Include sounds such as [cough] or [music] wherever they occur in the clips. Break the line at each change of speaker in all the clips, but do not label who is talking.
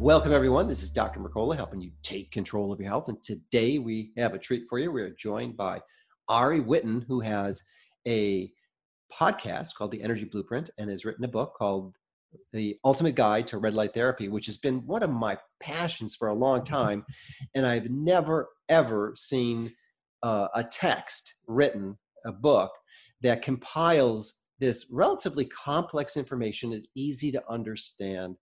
Welcome, everyone. This is Dr. Mercola helping you take control of your health. And today we have a treat for you. We are joined by Ari Whitten, who has a podcast called The Energy Blueprint and has written a book called The Ultimate Guide to Red Light Therapy, which has been one of my passions for a long time. And I've never, ever seen uh, a text written, a book that compiles this relatively complex information is easy to understand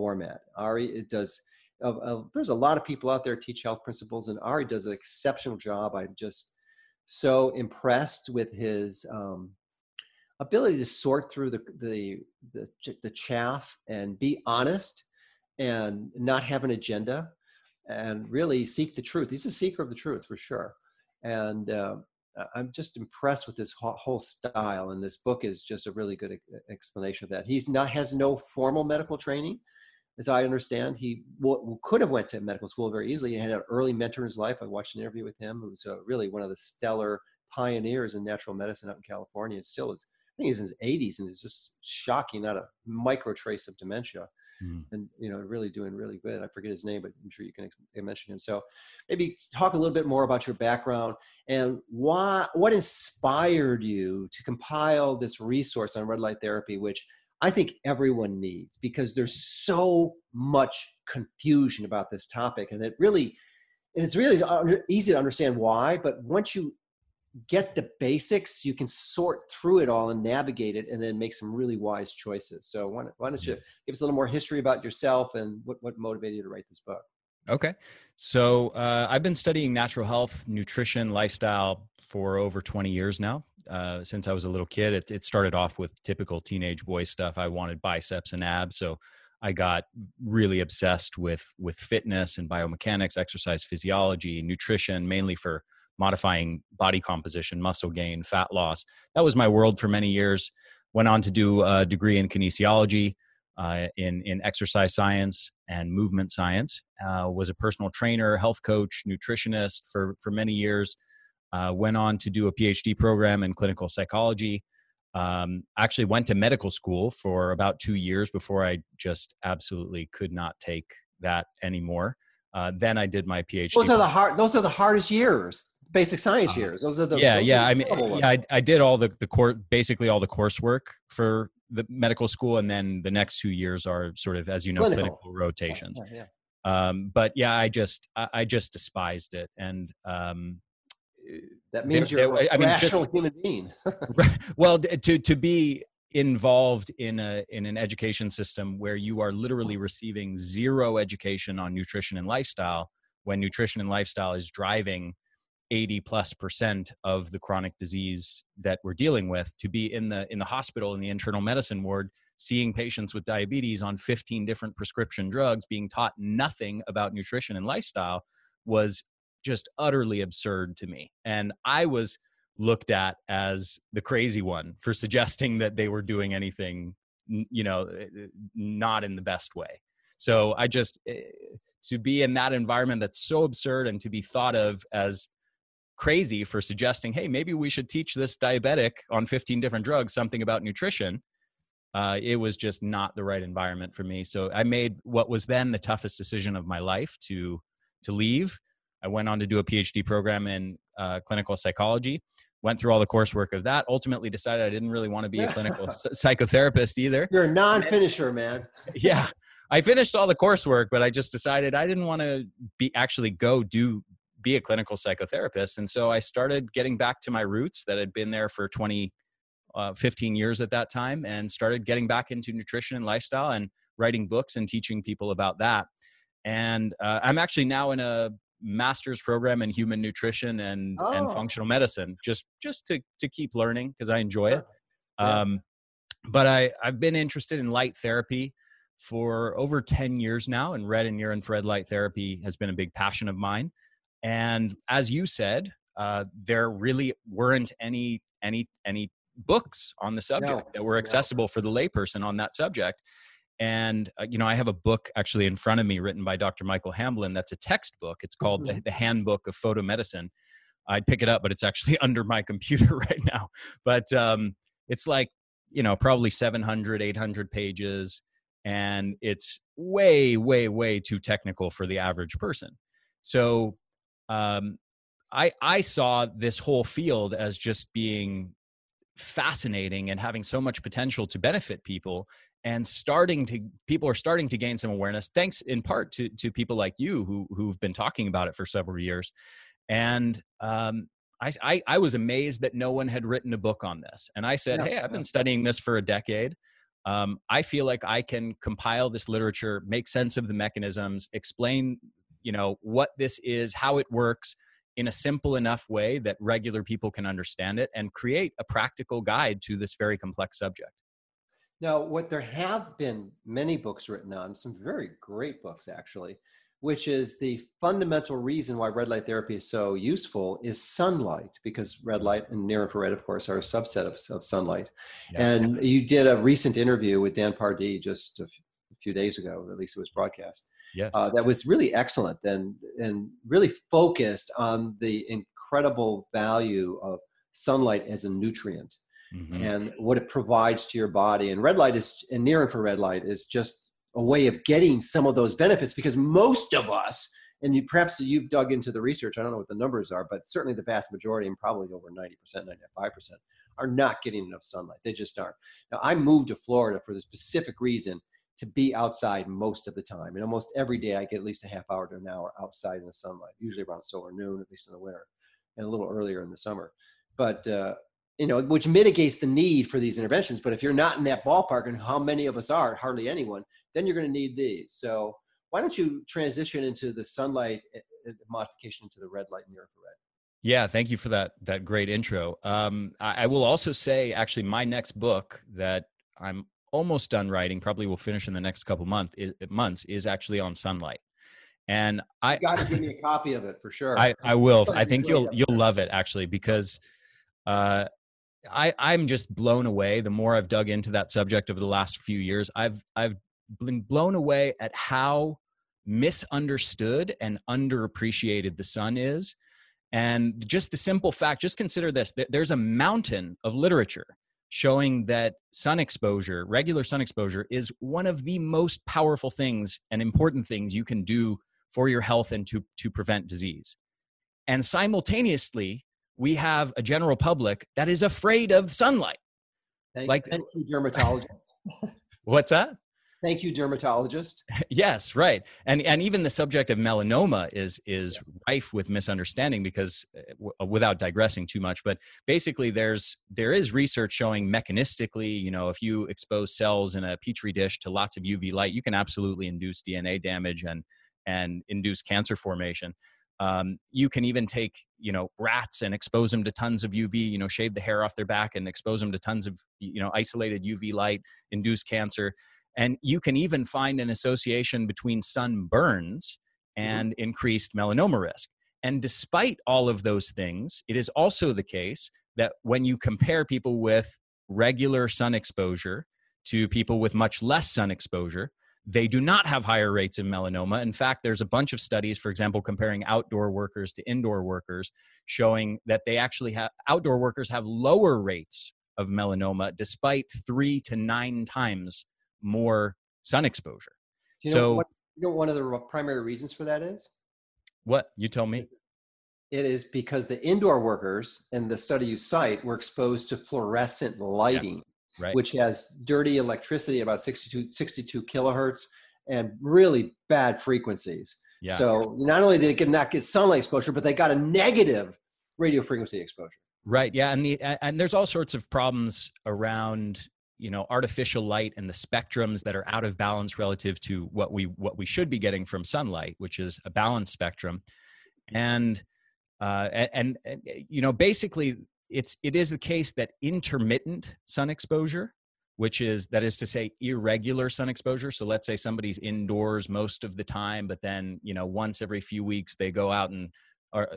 format. Ari it does. Uh, uh, there's a lot of people out there teach health principles, and Ari does an exceptional job. I'm just so impressed with his um, ability to sort through the, the the the chaff and be honest and not have an agenda and really seek the truth. He's a seeker of the truth for sure, and uh, I'm just impressed with this whole style. And this book is just a really good explanation of that. He's not has no formal medical training, as I understand, he w- could have went to medical school very easily. He had an early mentor in his life. I watched an interview with him, who's uh, really one of the stellar pioneers in natural medicine out in California. And still is, I think he's in his 80s and it's just shocking, not a micro trace of dementia. Mm. And you know, really doing really good. I forget his name, but I'm sure you can mention him. So, maybe talk a little bit more about your background and why, what inspired you to compile this resource on red light therapy, which I think everyone needs because there's so much confusion about this topic, and it really, and it's really easy to understand why. But once you get the basics, you can sort through it all and navigate it, and then make some really wise choices. So why, why don't you give us a little more history about yourself and what what motivated you to write this book?
Okay. So uh, I've been studying natural health, nutrition, lifestyle for over 20 years now. Uh, since I was a little kid, it, it, started off with typical teenage boy stuff. I wanted biceps and abs. So I got really obsessed with, with fitness and biomechanics, exercise physiology, nutrition, mainly for modifying body composition, muscle gain, fat loss. That was my world for many years. Went on to do a degree in kinesiology uh, in in exercise science and movement science. Uh, was a personal trainer, health coach, nutritionist for for many years. Uh, went on to do a PhD program in clinical psychology. Um, actually went to medical school for about two years before I just absolutely could not take that anymore. Uh, then I did my PhD.
Those are the hard. Those are the hardest years basic science uh, years. Those are the
yeah, yeah. I mean, yeah, I, I, did all the the course, basically all the coursework for the medical school, and then the next two years are sort of, as you know, clinical, clinical rotations. Yeah, yeah. Um, but yeah, I just I, I just despised it, and um,
that means you're a I mean, rational just, human being. [laughs]
well, to to be involved in a in an education system where you are literally receiving zero education on nutrition and lifestyle, when nutrition and lifestyle is driving 80 plus percent of the chronic disease that we're dealing with to be in the in the hospital in the internal medicine ward seeing patients with diabetes on 15 different prescription drugs being taught nothing about nutrition and lifestyle was just utterly absurd to me. And i was looked at as the crazy one for [laughs] suggesting that they were doing anything you know eh, eh, not in the best way. So i just eh, to be in that environment that's so absurd and to be thought of as crazy for suggesting, hey, maybe we should teach this diabetic on 15 different drugs something about nutrition. Uh, it was just not the right environment for me. So I made what was then the toughest decision of my life to to leave. I went on to do a PhD program in uh, clinical psychology. Went through all the coursework of that. Ultimately, decided I didn't really want to be a [laughs] clinical psychotherapist either.
You're a non-finisher, man. [laughs]
yeah, I finished all the coursework, but I just decided I didn't want to be actually go do be a clinical psychotherapist. And so I started getting back to my roots that had been there for 20, uh, 15 years at that time and started getting back into nutrition and lifestyle and writing books and teaching people about that. And uh, I'm actually now in a master's program in human nutrition and, oh. and functional medicine, just, just to, to keep learning because I enjoy it. Yeah. Um, but I, I've been interested in light therapy for over 10 years now, and red and near infrared light therapy has been a big passion of mine. And as you said, uh, there really weren't any any any books on the subject no, that were accessible no. for the layperson on that subject. And uh, you know, I have a book actually in front of me written by Dr. Michael Hamblin. That's a textbook. It's called mm-hmm. the, the Handbook of Photomedicine. I'd pick it up, but it's actually [laughs] under my computer [laughs] right now. But um, it's like you know probably 700 800 pages and it's way way way too technical for the average person so um, I I saw this whole field as just being fascinating and having so much potential to benefit people and starting to people are starting to gain some awareness thanks in part to to people like you who who've been talking about it for several years. And um, I, I, I was amazed that no one had written a book on this. And i said hey i've been studying this for a decade. Um, i feel like i can compile this literature make sense of the mechanisms explain you know what this is how it works in a simple enough way that regular people can understand it and create a practical guide to this very complex subject.
Now, what there have been many books written on, some very great books actually, which is the fundamental reason why red light therapy is so useful is sunlight, because red light and near infrared, of course, are a subset of, of sunlight. Yeah. And you did a recent interview with Dan Pardi just a few days ago, at least it was broadcast
Yes.
Uh, that was really excellent and and really focused on the incredible value of sunlight as a nutrient mm-hmm. and what it provides to your body. And red light is and near infrared light is just a way of getting some of those benefits because most of us and you, perhaps you've dug into the research i don't know what the numbers are but certainly the vast majority and probably over 90% 95% are not getting enough sunlight they just aren't now i moved to florida for the specific reason to be outside most of the time. And almost every day I get at least a half hour to an hour outside in the sunlight, usually around solar noon, at least in the winter, and a little earlier in the summer. But, uh, you know, which mitigates the need for these interventions. But if you're not in that ballpark, and how many of us are, hardly anyone, then you're going to need these. So why don't you transition into the sunlight eh, eh, modification into the red light near infrared?
Yeah, thank you for that that great intro. Um, I, I, will also say, actually, my next book that I'm almost done writing, probably will finish in the next couple month, is, months, is actually on sunlight. And I
got to give me a copy of it for sure.
I, I will. I think you'll you'll love it actually because uh, I I'm just blown away. The more I've dug into that subject over the last few years, I've I've been blown away at how misunderstood and underappreciated the sun is. And just the simple fact, just consider this: there's a mountain of literature showing that sun exposure, regular sun exposure, is one of the most powerful things and important things you can do for your health and to, to prevent disease. And simultaneously, we have a general public that is afraid of sunlight.
Thank, like, thank you, dermatologist. [laughs]
what's that?
Thank you, dermatologist.
yes, right. And and even the subject of melanoma is is yeah. rife with misunderstanding because uh, w- without digressing too much, but basically there's there is research showing mechanistically, you know, if you expose cells in a petri dish to lots of UV light, you can absolutely induce DNA damage and and induce cancer formation. Um, you can even take you know rats and expose them to tons of uv you know shave the hair off their back and expose them to tons of you know isolated uv light induce cancer and you can even find an association between sunburns mm-hmm. and mm-hmm. increased melanoma risk. And despite all of those things, it is also the case that when you compare people with regular sun exposure to people with much less sun exposure, they do not have higher rates of melanoma. In fact, there's a bunch of studies, for example, comparing outdoor workers to indoor workers, showing that they actually have outdoor workers have lower rates of melanoma despite three to nine times more sun exposure.
You so, what, you know, one of the primary reasons for that is?
What? You tell me.
It is because the indoor workers in the study you cite were exposed to fluorescent lighting,
yeah, right.
which has dirty electricity, about 62, 62 kilohertz, and really bad frequencies. Yeah. So not only did it get, not get sunlight exposure, but they got a negative radio frequency exposure.
Right. Yeah. And the and there's all sorts of problems around you know artificial light and the spectrums that are out of balance relative to what we what we should be getting from sunlight which is a balanced spectrum. And uh, and, and you know basically it's it is the case that intermittent sun exposure which is that is to say irregular sun exposure. So let's say somebody's indoors most of the time but then you know once every few weeks they go out and or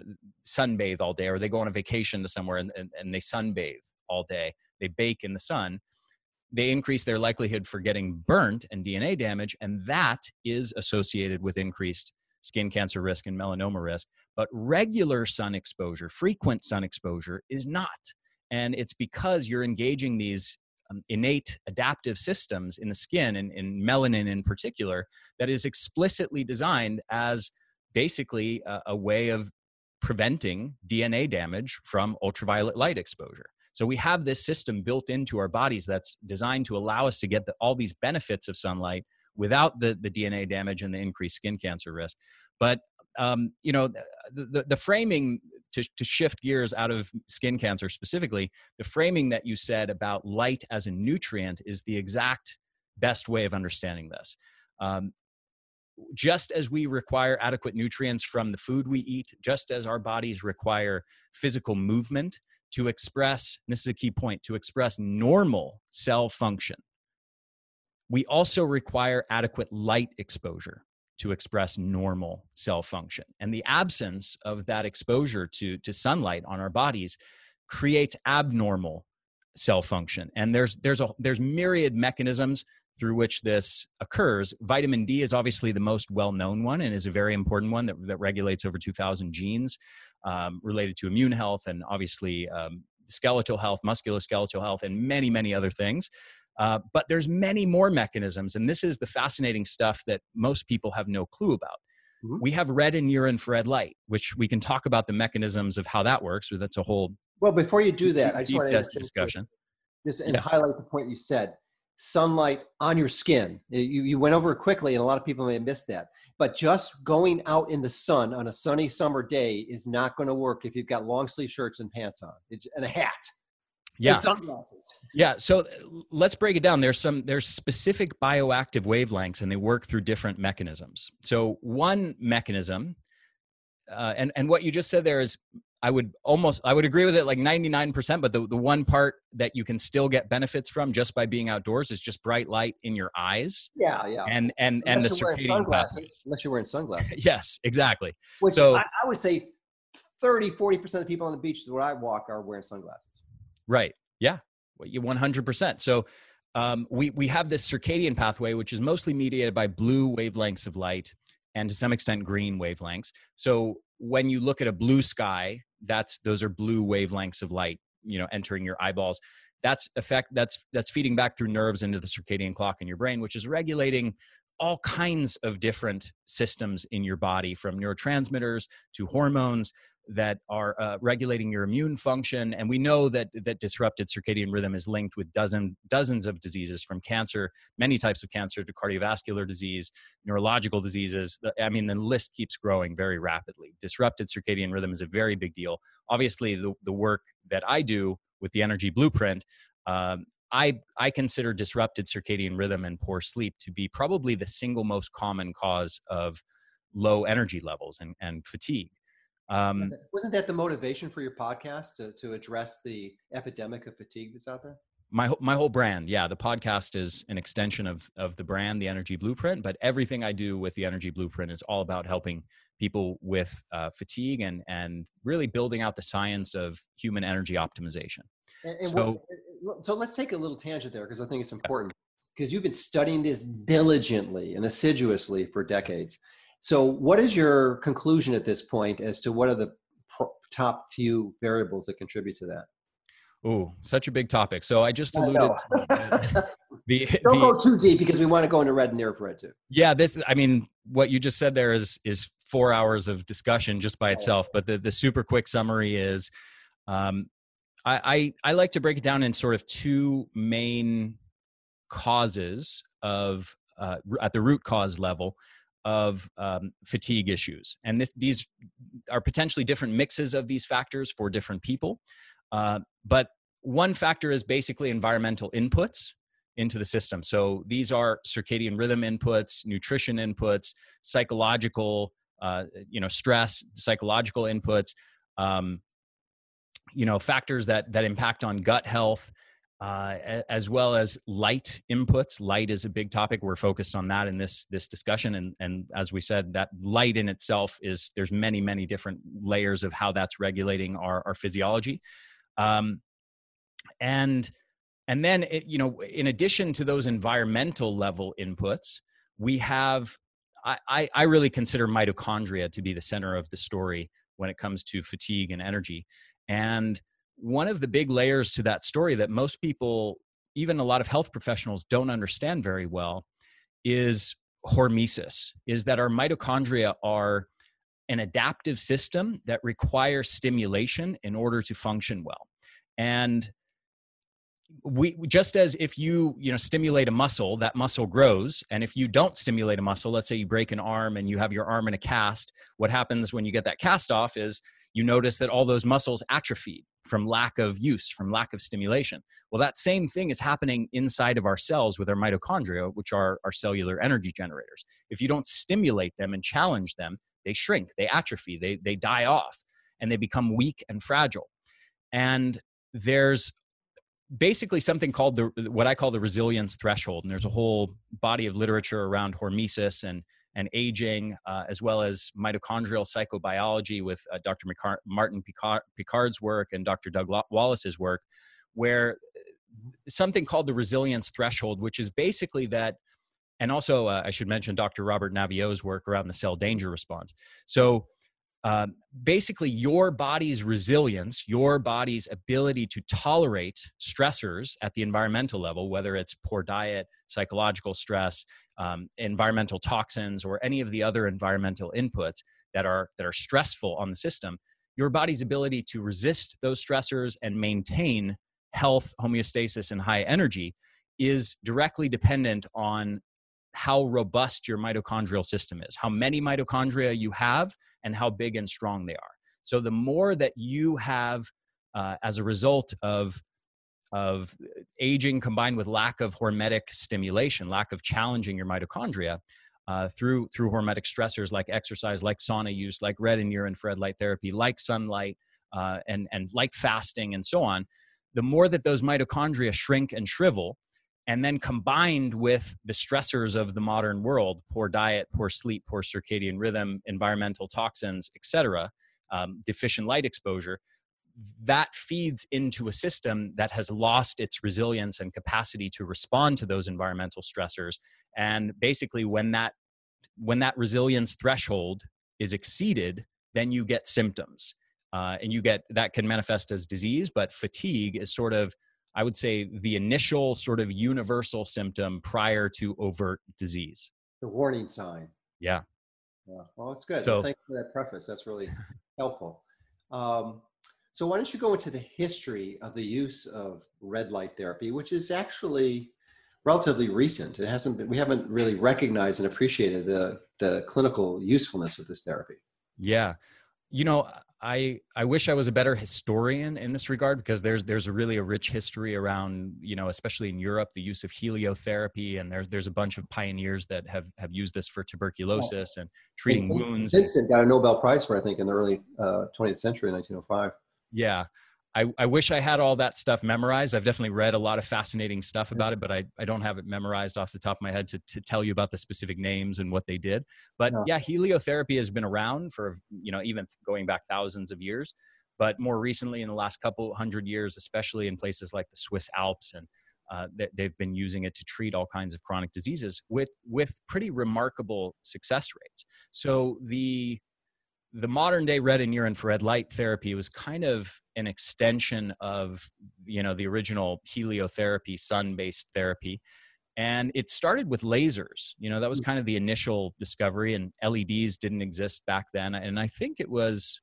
sunbathe all day or they go on a vacation to somewhere and, and, and they sunbathe all day. They bake in the sun they increase their likelihood for getting burnt and dna damage and that is associated with increased skin cancer risk and melanoma risk but regular sun exposure frequent sun exposure is not and it's because you're engaging these um, innate adaptive systems in the skin and in melanin in particular that is explicitly designed as basically a, a way of preventing DNA damage from ultraviolet light exposure. So we have this system built into our bodies that's designed to allow us to get the, all these benefits of sunlight without the, the DNA damage and the increased skin cancer risk. But um, you know, the, the, the framing to, to shift gears out of skin cancer specifically, the framing that you said about light as a nutrient is the exact best way of understanding this. Um, just as we require adequate nutrients from the food we eat, just as our bodies require physical movement to express, this is a key point, to express normal cell function, we also require adequate light exposure to express normal cell function. And the absence of that exposure to, to sunlight on our bodies creates abnormal cell function. And there's there's a there's myriad mechanisms through which this occurs. Vitamin D is obviously the most well-known one and is a very important one that, that regulates over 2,000 genes um, related to immune health and obviously um, skeletal health, musculoskeletal health, and many, many other things. Uh, but there's many more mechanisms, and this is the fascinating stuff that most people have no clue about. Mm-hmm. We have red and near infrared light, which we can talk about the mechanisms of how that works. But that's a whole
well. Before you do that, I just want to
discussion.
Just and yeah. highlight the point you said: sunlight on your skin. You you went over it quickly, and a lot of people may have missed that. But just going out in the sun on a sunny summer day is not going to work if you've got long sleeve shirts and pants on. It's, and a hat.
Yeah.
sunglasses.
Yeah so uh, let's break it down. There's some there's specific bioactive wavelengths and they work through different mechanisms. So one mechanism uh, and and what you just said there is i would almost i would agree with it like 99% but the, the one part that you can still get benefits from just by being outdoors is just bright light in your eyes
yeah yeah
and and
unless
and the circadian
pathways unless you're wearing sunglasses [laughs]
yes exactly
Which so I, I would say 30 40% of people on the beach where i walk are wearing sunglasses
Right. Yeah. You 100%. So um, we, we have this circadian pathway, which is mostly mediated by blue wavelengths of light and to some extent green wavelengths. So when you look at a blue sky, that's those are blue wavelengths of light, you know, entering your eyeballs. That's effect that's that's feeding back through nerves into the circadian clock in your brain, which is regulating all kinds of different systems in your body from neurotransmitters to hormones that are uh, regulating your immune function and we know that that disrupted circadian rhythm is linked with dozen dozens of diseases from cancer many types of cancer to cardiovascular disease neurological diseases i mean the list keeps growing very rapidly disrupted circadian rhythm is a very big deal obviously the, the work that i do with the energy blueprint um, I, I consider disrupted circadian rhythm and poor sleep to be probably the single most common cause of low energy levels and, and fatigue.
Um, Wasn't that the motivation for your podcast to, to address the epidemic of fatigue that's out there?
My, my whole brand, yeah. The podcast is an extension of, of the brand, the Energy Blueprint, but everything I do with the Energy Blueprint is all about helping people with uh, fatigue and, and really building out the science of human energy optimization.
And, and so, what, so let's take a little tangent there because I think it's important because you've been studying this diligently and assiduously for decades. So, what is your conclusion at this point as to what are the top few variables that contribute to that?
Oh, such a big topic. So I just alluded.
I [laughs] the, Don't the, go too deep because we want to go into red and infrared too.
Yeah, this. I mean, what you just said there is is four hours of discussion just by itself. But the the super quick summary is, um, I, I I like to break it down in sort of two main causes of uh, at the root cause level of um, fatigue issues. And this, these are potentially different mixes of these factors for different people. Uh, but one factor is basically environmental inputs into the system. So these are circadian rhythm inputs, nutrition inputs, psychological, uh, you know, stress, psychological inputs, um, you know, factors that that impact on gut health. Uh, as well as light inputs. Light is a big topic. We're focused on that in this this discussion, and and as we said, that light in itself is there's many many different layers of how that's regulating our our physiology, um, and and then it, you know in addition to those environmental level inputs, we have I, I really consider mitochondria to be the center of the story when it comes to fatigue and energy, and one of the big layers to that story that most people, even a lot of health professionals, don't understand very well is hormesis, is that our mitochondria are an adaptive system that requires stimulation in order to function well. And we just as if you you know stimulate a muscle that muscle grows and if you don't stimulate a muscle let's say you break an arm and you have your arm in a cast what happens when you get that cast off is you notice that all those muscles atrophied from lack of use, from lack of stimulation. Well, that same thing is happening inside of our cells with our mitochondria, which are our cellular energy generators. If you don't stimulate them and challenge them, they shrink, they atrophy, they, they die off, and they become weak and fragile. And there's basically something called the what I call the resilience threshold. And there's a whole body of literature around hormesis and and aging, uh, as well as mitochondrial psychobiology with uh, Dr. Martin Picard, Picard's work and Dr. Doug Wallace's work, where uh, something called the resilience threshold, which is basically that, and also uh, I should mention Dr. Robert Naviaux's work around the cell danger response. So um, basically, your body's resilience, your body's ability to tolerate stressors at the environmental level, whether it's poor diet, psychological stress, um, environmental toxins, or any of the other environmental inputs that are that are stressful on the system, your body's ability to resist those stressors and maintain health, homeostasis, and high energy is directly dependent on how robust your mitochondrial system is, how many mitochondria you have, and how big and strong they are. So the more that you have uh, as a result of of aging combined with lack of hormetic stimulation, lack of challenging your mitochondria uh, through through hormetic stressors like exercise, like sauna use, like red and near infrared light therapy, like sunlight, uh, and and like fasting and so on. The more that those mitochondria shrink and shrivel, and then combined with the stressors of the modern world poor diet poor sleep poor circadian rhythm environmental toxins etc um, deficient light exposure that feeds into a system that has lost its resilience and capacity to respond to those environmental stressors. And basically when that when that resilience threshold is exceeded then you get symptoms. Uh, and you get that can manifest as disease but fatigue is sort of I would say, the initial sort of universal symptom prior to overt disease.
The warning sign.
Yeah.
Yeah. Well, that's good. So, Thanks for that preface. That's really helpful. Um, so, why don't you go into the history of the use of red light therapy, which is actually relatively recent. It hasn't been, we haven't really recognized and appreciated the, the clinical usefulness of this therapy.
Yeah. You know, I I wish I was a better historian in this regard because there's there's a really a rich history around you know especially in Europe the use of heliotherapy and there's there's a bunch of pioneers that have have used this for tuberculosis and treating and wounds.
Finsen got a Nobel Prize for I think in the early uh, 20th century, 1905.
Yeah, I, I wish I had all that stuff memorized. I've definitely read a lot of fascinating stuff about it, but I, I don't have it memorized off the top of my head to, to tell you about the specific names and what they did. But yeah. yeah, heliotherapy has been around for, you know, even going back thousands of years. But more recently, in the last couple hundred years, especially in places like the Swiss Alps, and uh, they've been using it to treat all kinds of chronic diseases with with pretty remarkable success rates. So the the modern day red and near infrared light therapy was kind of an extension of you know the original heliotherapy sun based therapy. And it started with lasers. You know that was mm. kind of the initial discovery and leds didn't exist back then. And i think it was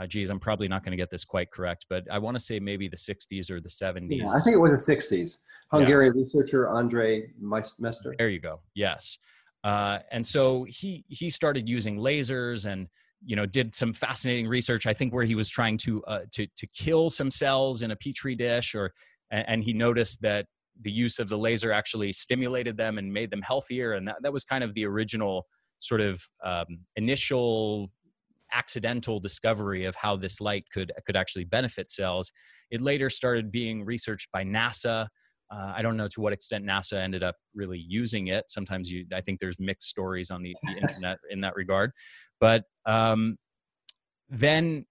uh, geez i'm probably not going to get this quite correct but i want to say maybe the 60s or the 70s
yeah, i think it was the 60s hungarian yeah. researcher andre mester.
There you go. Yes. Uh, and so he he started using lasers and you know did some fascinating research i think where he was trying to uh, to to kill some cells in a petri dish or and he noticed that the use of the laser actually stimulated them and made them healthier and that, that was kind of the original sort of um, initial accidental discovery of how this light could could actually benefit cells. It later started being researched by NASA. Uh, I don't know to what extent NASA ended up really using it. Sometimes you, I think there's mixed stories on the, the [laughs] internet in that regard. But um, then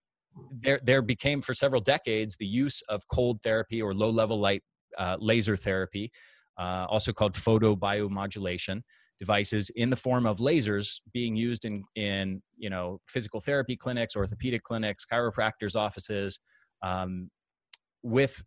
there, there became for several decades the use of cold therapy or low level light uh, laser therapy, uh, also called photobiomodulation devices in the form of lasers being used in, in you know, physical therapy clinics, orthopedic clinics, chiropractors' offices um, with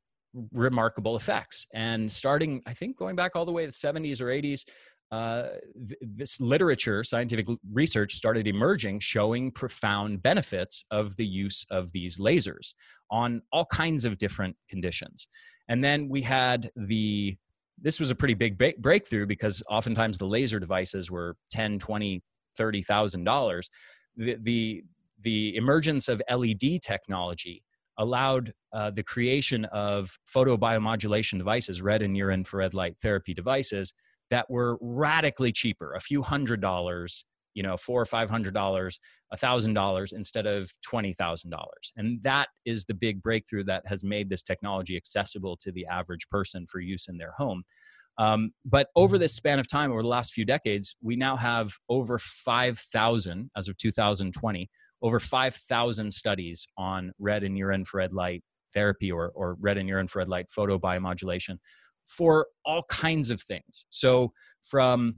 remarkable effects. And starting, I think, going back all the way to the 70s or 80s, uh, th- this literature, scientific research started emerging showing profound benefits of the use of these lasers on all kinds of different conditions. And then we had the this was a pretty big ba- breakthrough because oftentimes the laser devices were 10 20 30000 dollars the, the the emergence of led technology allowed uh, the creation of photobiomodulation devices red and near infrared light therapy devices that were radically cheaper a few hundred dollars you know four or five hundred dollars a thousand dollars instead of twenty thousand dollars and that is the big breakthrough that has made this technology accessible to the average person for use in their home um, but over mm-hmm. this span of time over the last few decades we now have over 5000 as of 2020 over 5000 studies on red and near infrared light therapy or, or red and near infrared light photobiomodulation for all kinds of things so from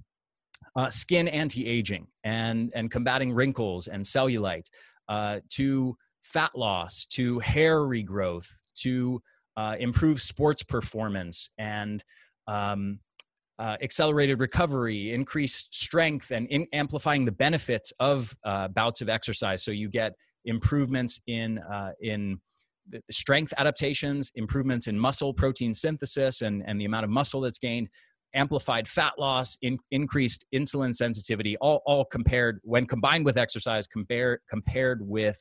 uh, skin anti-aging and and combating wrinkles and cellulite uh, to fat loss to hair regrowth to uh, improve sports performance and um, uh, accelerated recovery, increased strength, and in amplifying the benefits of uh, bouts of exercise. So you get improvements in uh, in strength adaptations, improvements in muscle protein synthesis, and and the amount of muscle that's gained, amplified fat loss, in, increased insulin sensitivity, all, all compared when combined with exercise, compare, compared with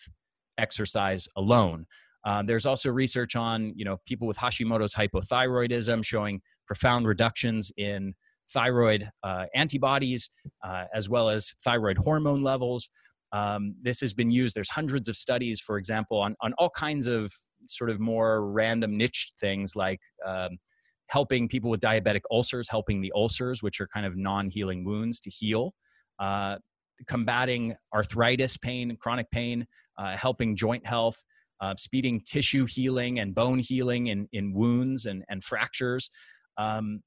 exercise alone. Uh, there's also research on you know people with Hashimoto's hypothyroidism showing profound reductions in thyroid uh, antibodies uh, as well as thyroid hormone levels. Um, this has been used. There's hundreds of studies, for example, on on all kinds of sort of more random niche things like um, helping people with diabetic ulcers, helping the ulcers, which are kind of non healing wounds, to heal, uh, combating arthritis pain, and chronic pain, uh, helping joint health, uh, speeding tissue healing and bone healing in, in wounds and, and fractures. Um,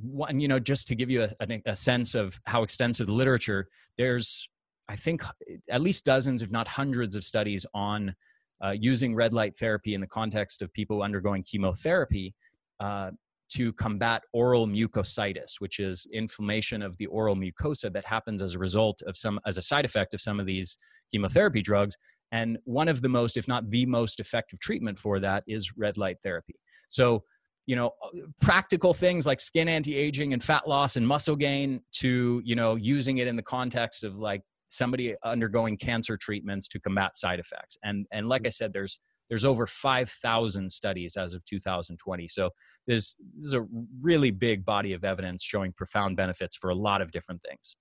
one, you know, just to give you a, a, a sense of how extensive the literature, there's, I think, at least dozens, if not hundreds, of studies on uh, using red light therapy in the context of people undergoing chemotherapy uh, to combat oral mucositis, which is inflammation of the oral mucosa that happens as a result of some, as a side effect of some of these chemotherapy drugs. And one of the most, if not the most effective treatment for that is red light therapy. So, you know, practical things like skin anti-aging and fat loss and muscle gain to, you know, using it in the context of like somebody undergoing cancer treatments to combat side effects. And, and like mm-hmm. I said, there's, there's over 5,000 studies as of 2020. So there's, this is a really big body of evidence showing profound benefits for a lot of different things.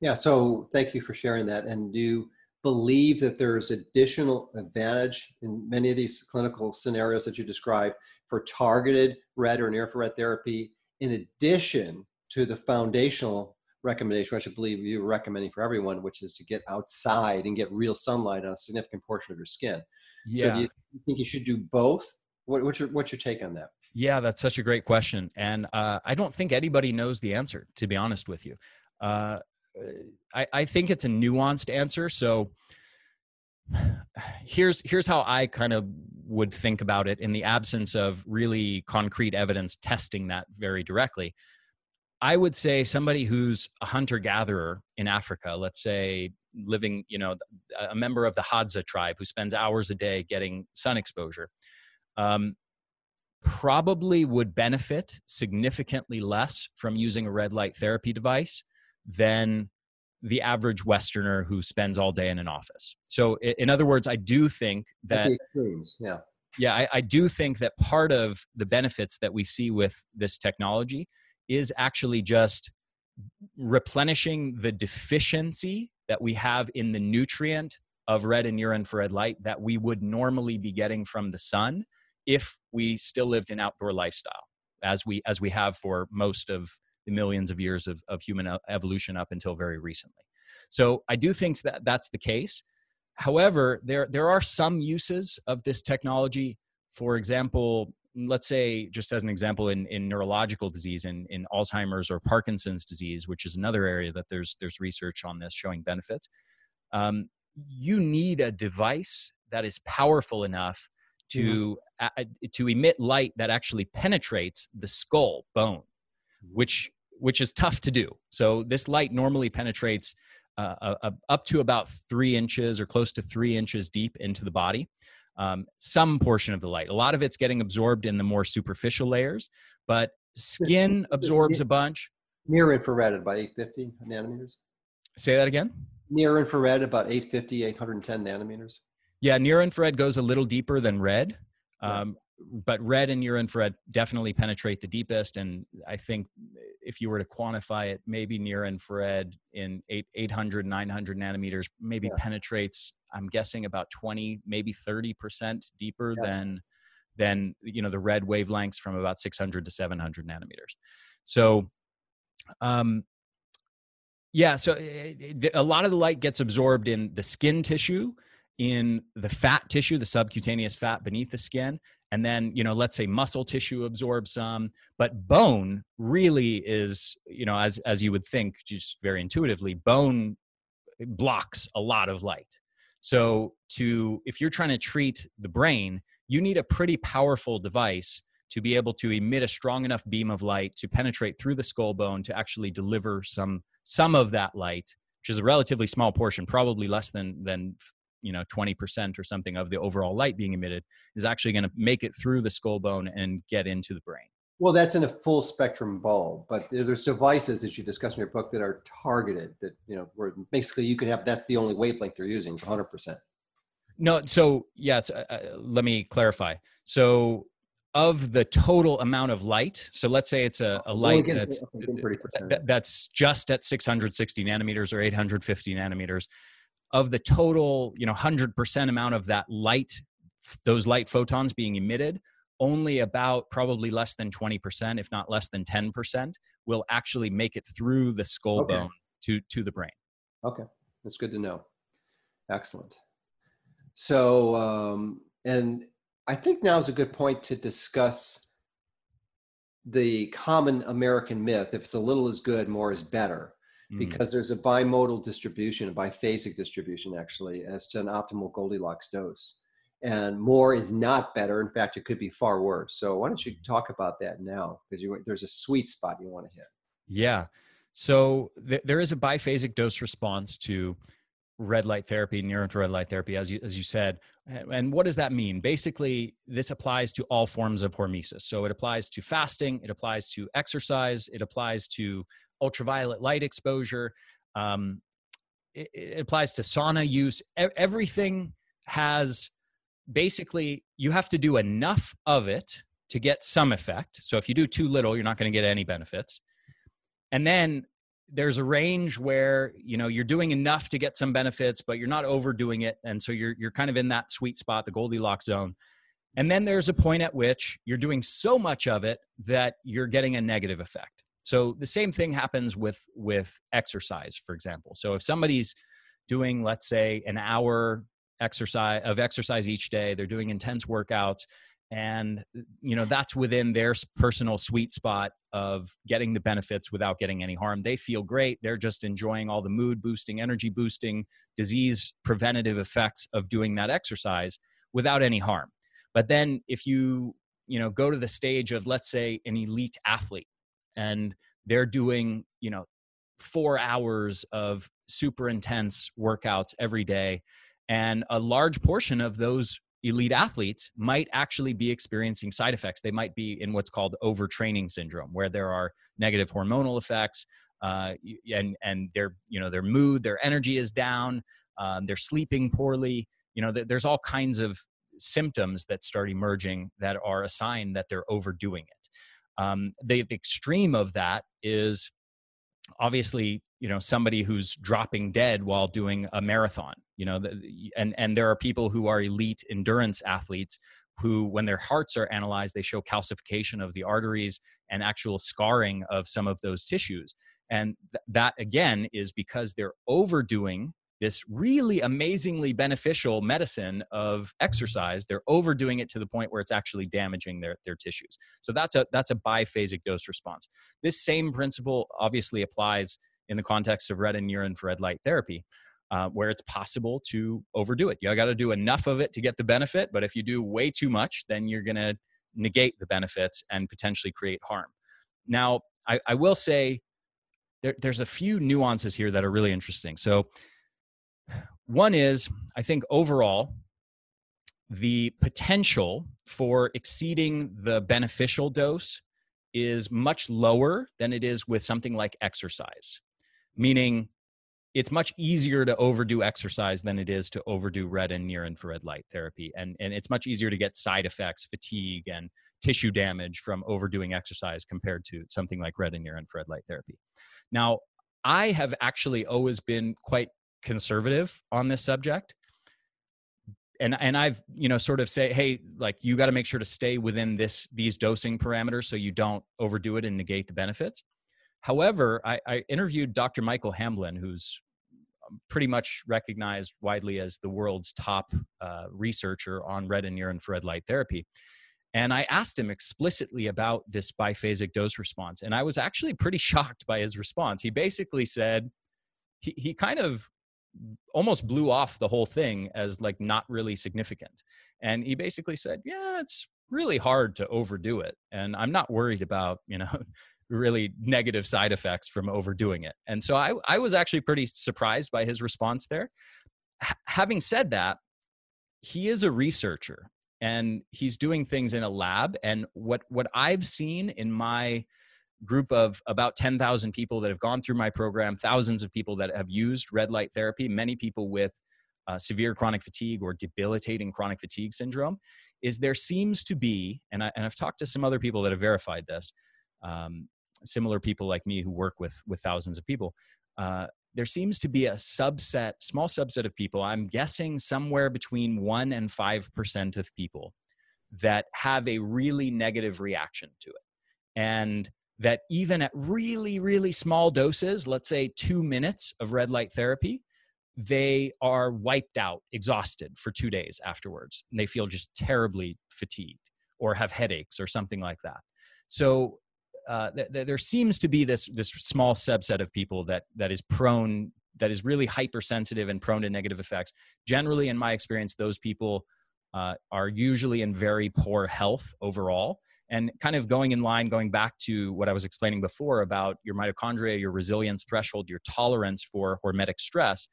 Yeah, so thank you for sharing that. And do you believe that there's additional advantage in many of these clinical scenarios that you described for targeted red or near infrared therapy in addition to the foundational recommendation, which I believe you were recommending for everyone, which is to get outside and get real sunlight on a significant portion of your skin. Yeah. So do you think you should do both? What, what's your what's your take on that?
Yeah, that's such a great question, and uh, I don't think anybody knows the answer. To be honest with you, uh, I, I think it's a nuanced answer. So here's here's how I kind of would think about it in the absence of really concrete evidence testing that very directly. I would say somebody who's a hunter gatherer in Africa, let's say living, you know, a member of the Hadza tribe who spends hours a day getting sun exposure, um, probably would benefit significantly less from using a red light therapy device than the average Westerner who spends all day in an office. So, in other words, I do think that.
Yeah.
Yeah, I, I do think that part of the benefits that we see with this technology is actually just replenishing the deficiency that we have in the nutrient of red and near infrared light that we would normally be getting from the sun if we still lived an outdoor lifestyle as we as we have for most of the millions of years of, of human evolution up until very recently. So i do think that that's the case. However there there are some uses of this technology. For example let's say just as an example in, in neurological disease in, in alzheimer's or parkinson's disease which is another area that there's there's research on this showing benefits um, you need a device that is powerful enough to mm-hmm. uh, to emit light that actually penetrates the skull bone mm-hmm. which which is tough to do so this light normally penetrates uh, uh, uh, up to about three inches or close to three inches deep into the body um, some portion of the light. A lot of it's getting absorbed in the more superficial layers but skin absorbs a bunch.
near infrared at about 850 nanometers.
Say that again?
Near infrared about 850 810 nanometers.
Yeah near infrared goes a little deeper than red um, but red and near infrared definitely penetrate the deepest and i think if you were to quantify it maybe near infrared in 8, 800 900 nanometers maybe yeah. penetrates i'm guessing about 20 maybe 30% deeper yeah. than than you know the red wavelengths from about 600 to 700 nanometers so um yeah, so eh, eh, a lot of the light gets absorbed in the skin tissue, in the fat tissue, the subcutaneous fat beneath the skin, and then you know, let's say muscle tissue absorbs some, but bone really is, you know, as as you would think, just very intuitively, bone blocks a lot of light. So to if you're trying to treat the brain, you need a pretty powerful device to be able to emit a strong enough beam of light to penetrate through the skull bone to actually deliver some some of that light which is a relatively small portion probably less than than you know 20% or something of the overall light being emitted is actually going to make it through the skull bone and get into the brain.
Well that's in a full spectrum bulb but there's devices as you discuss in your book that are targeted that you know where basically you could have that's the only wavelength they're using 100%
no so yes uh, uh, let me clarify. So of the total amount of light so let's say it's a, a light well, that's, that's just at 660 nanometers or 850 nanometers of the total you know 100% amount of that light those light photons being emitted only about probably less than 20% if not less than 10% will actually make it through the skull okay. bone to to the brain
okay that's good to know excellent so um and I think now is a good point to discuss the common American myth if it's a little is good, more is better. Mm. Because there's a bimodal distribution, a biphasic distribution actually, as to an optimal Goldilocks dose. And more is not better. In fact, it could be far worse. So why don't you talk about that now? Because there's a sweet spot you want to hit.
Yeah. So th- there is a biphasic dose response to red light therapy, near infrared light therapy, as you, as you said. And what does that mean? Basically, this applies to all forms of hormesis. So it applies to fasting, it applies to exercise, it applies to ultraviolet light exposure, um, it, it applies to sauna use. Everything has basically, you have to do enough of it to get some effect. So if you do too little, you're not going to get any benefits. And then there's a range where you know you're doing enough to get some benefits but you're not overdoing it and so you're you're kind of in that sweet spot the goldilocks zone and then there's a point at which you're doing so much of it that you're getting a negative effect so the same thing happens with with exercise for example. So if somebody's doing let's say an hour exercise of exercise each day they're doing intense workouts and you know that's within their personal sweet spot of getting the benefits without getting any harm. They feel great. They're just enjoying all the mood boosting energy boosting disease preventative effects of doing that exercise without any harm. But then if you you know go to the stage of let's say an elite athlete and they're doing you know 4 hours of super intense workouts every day and a large portion of those elite athletes might actually be experiencing side effects. They might be in what's called overtraining syndrome, where there are negative hormonal effects, uh, and and their you know their mood, their energy is down, um, they're sleeping poorly. You know, there's all kinds of symptoms that start emerging that are a sign that they're overdoing it. Um, the, the extreme of that is obviously you know somebody who's dropping dead while doing a marathon you know and and there are people who are elite endurance athletes who when their hearts are analyzed they show calcification of the arteries and actual scarring of some of those tissues. And th- that again is because they're overdoing this really amazingly beneficial medicine of exercise they're overdoing it to the point where it's actually damaging their, their tissues. So that's a that's a biphasic dose response. This same principle obviously applies in the context of red and near infrared light therapy uh, where it's possible to overdo it. You got to do enough of it to get the benefit but if you do way too much then you're going to negate the benefits and potentially create harm. Now i, I will say there, there's a few nuances here that are really interesting. So one is, I think overall, the potential for exceeding the beneficial dose is much lower than it is with something like exercise, meaning it's much easier to overdo exercise than it is to overdo red and near infrared light therapy. And, and it's much easier to get side effects, fatigue, and tissue damage from overdoing exercise compared to something like red and near infrared light therapy. Now, I have actually always been quite conservative on this subject and and I've you know sort of say hey like you got to make sure to stay within this these dosing parameters so you don't overdo it and negate the benefits. However, I, I interviewed Dr. Michael Hamblin, who's um, pretty much recognized widely as the world's top uh, researcher on red and near infrared light therapy. And I asked him explicitly about this biphasic dose response, and I was actually pretty [laughs] shocked by his response. He basically said he, he kind of almost blew off the whole thing as like not really significant. And he basically said, "Yeah, it's really hard to overdo it, and I'm not worried about you know." [laughs] really negative side effects from overdoing it. And so I, I was actually pretty surprised by his response there. H- having said that, he is a researcher and he's doing things in a lab. And what, what I've seen in my group of about 10,000 people that have gone through my program, thousands of people that have used red light therapy, many people with uh, severe chronic fatigue or debilitating chronic fatigue syndrome, is there seems to be, and, I, and I've talked to some other people that have verified this, um, similar people like me who work with, with thousands of people. Uh, there seems to be a subset, small subset of people, I'm guessing somewhere between 1% and 5% of people that have a really negative reaction to it. And that even at really, really small doses, let's say two minutes of red light therapy, they are wiped out, exhausted for two days afterwards. And they feel just terribly fatigued or have headaches or something like that. So uh, th- th- there seems to be this this small subset of people that that is prone that is really hypersensitive and prone to negative effects. Generally, in my experience, those people uh, are usually in very poor health overall and kind of going in line going back to what i was explaining before about your mitochondria your resilience threshold your tolerance for hormetic stress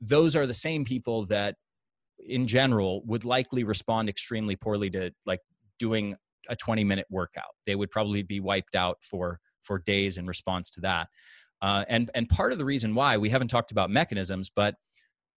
those are the same people that in general would likely respond extremely poorly to like doing a 20 minute workout. They would probably be wiped out for for days in response to that. Uh, and and part of the reason why we haven't talked about mechanisms but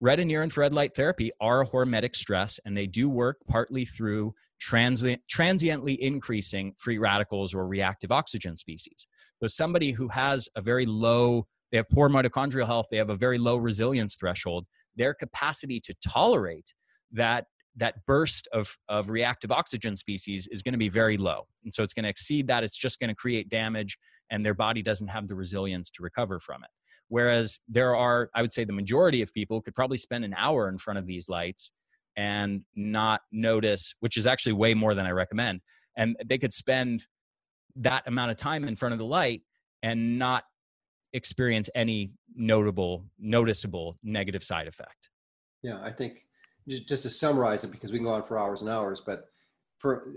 red and near infrared light therapy are a hormetic stress and they do work partly through transient, transiently increasing free radicals or reactive oxygen species. So somebody who has a very low, they have poor mitochondrial health, they have a very low resilience threshold, their capacity to tolerate that that burst of, of reactive oxygen species is going to be very low. And so it's going to exceed that. It's just going to create damage, and their body doesn't have the resilience to recover from it. Whereas there are, I would say, the majority of people could probably spend an hour in front of these lights and not notice, which is actually way more than I recommend. And they could spend that amount of time in front of the light and not experience any notable, noticeable negative side effect.
Yeah, I think just to summarize it, because we can go on for hours and hours, but for,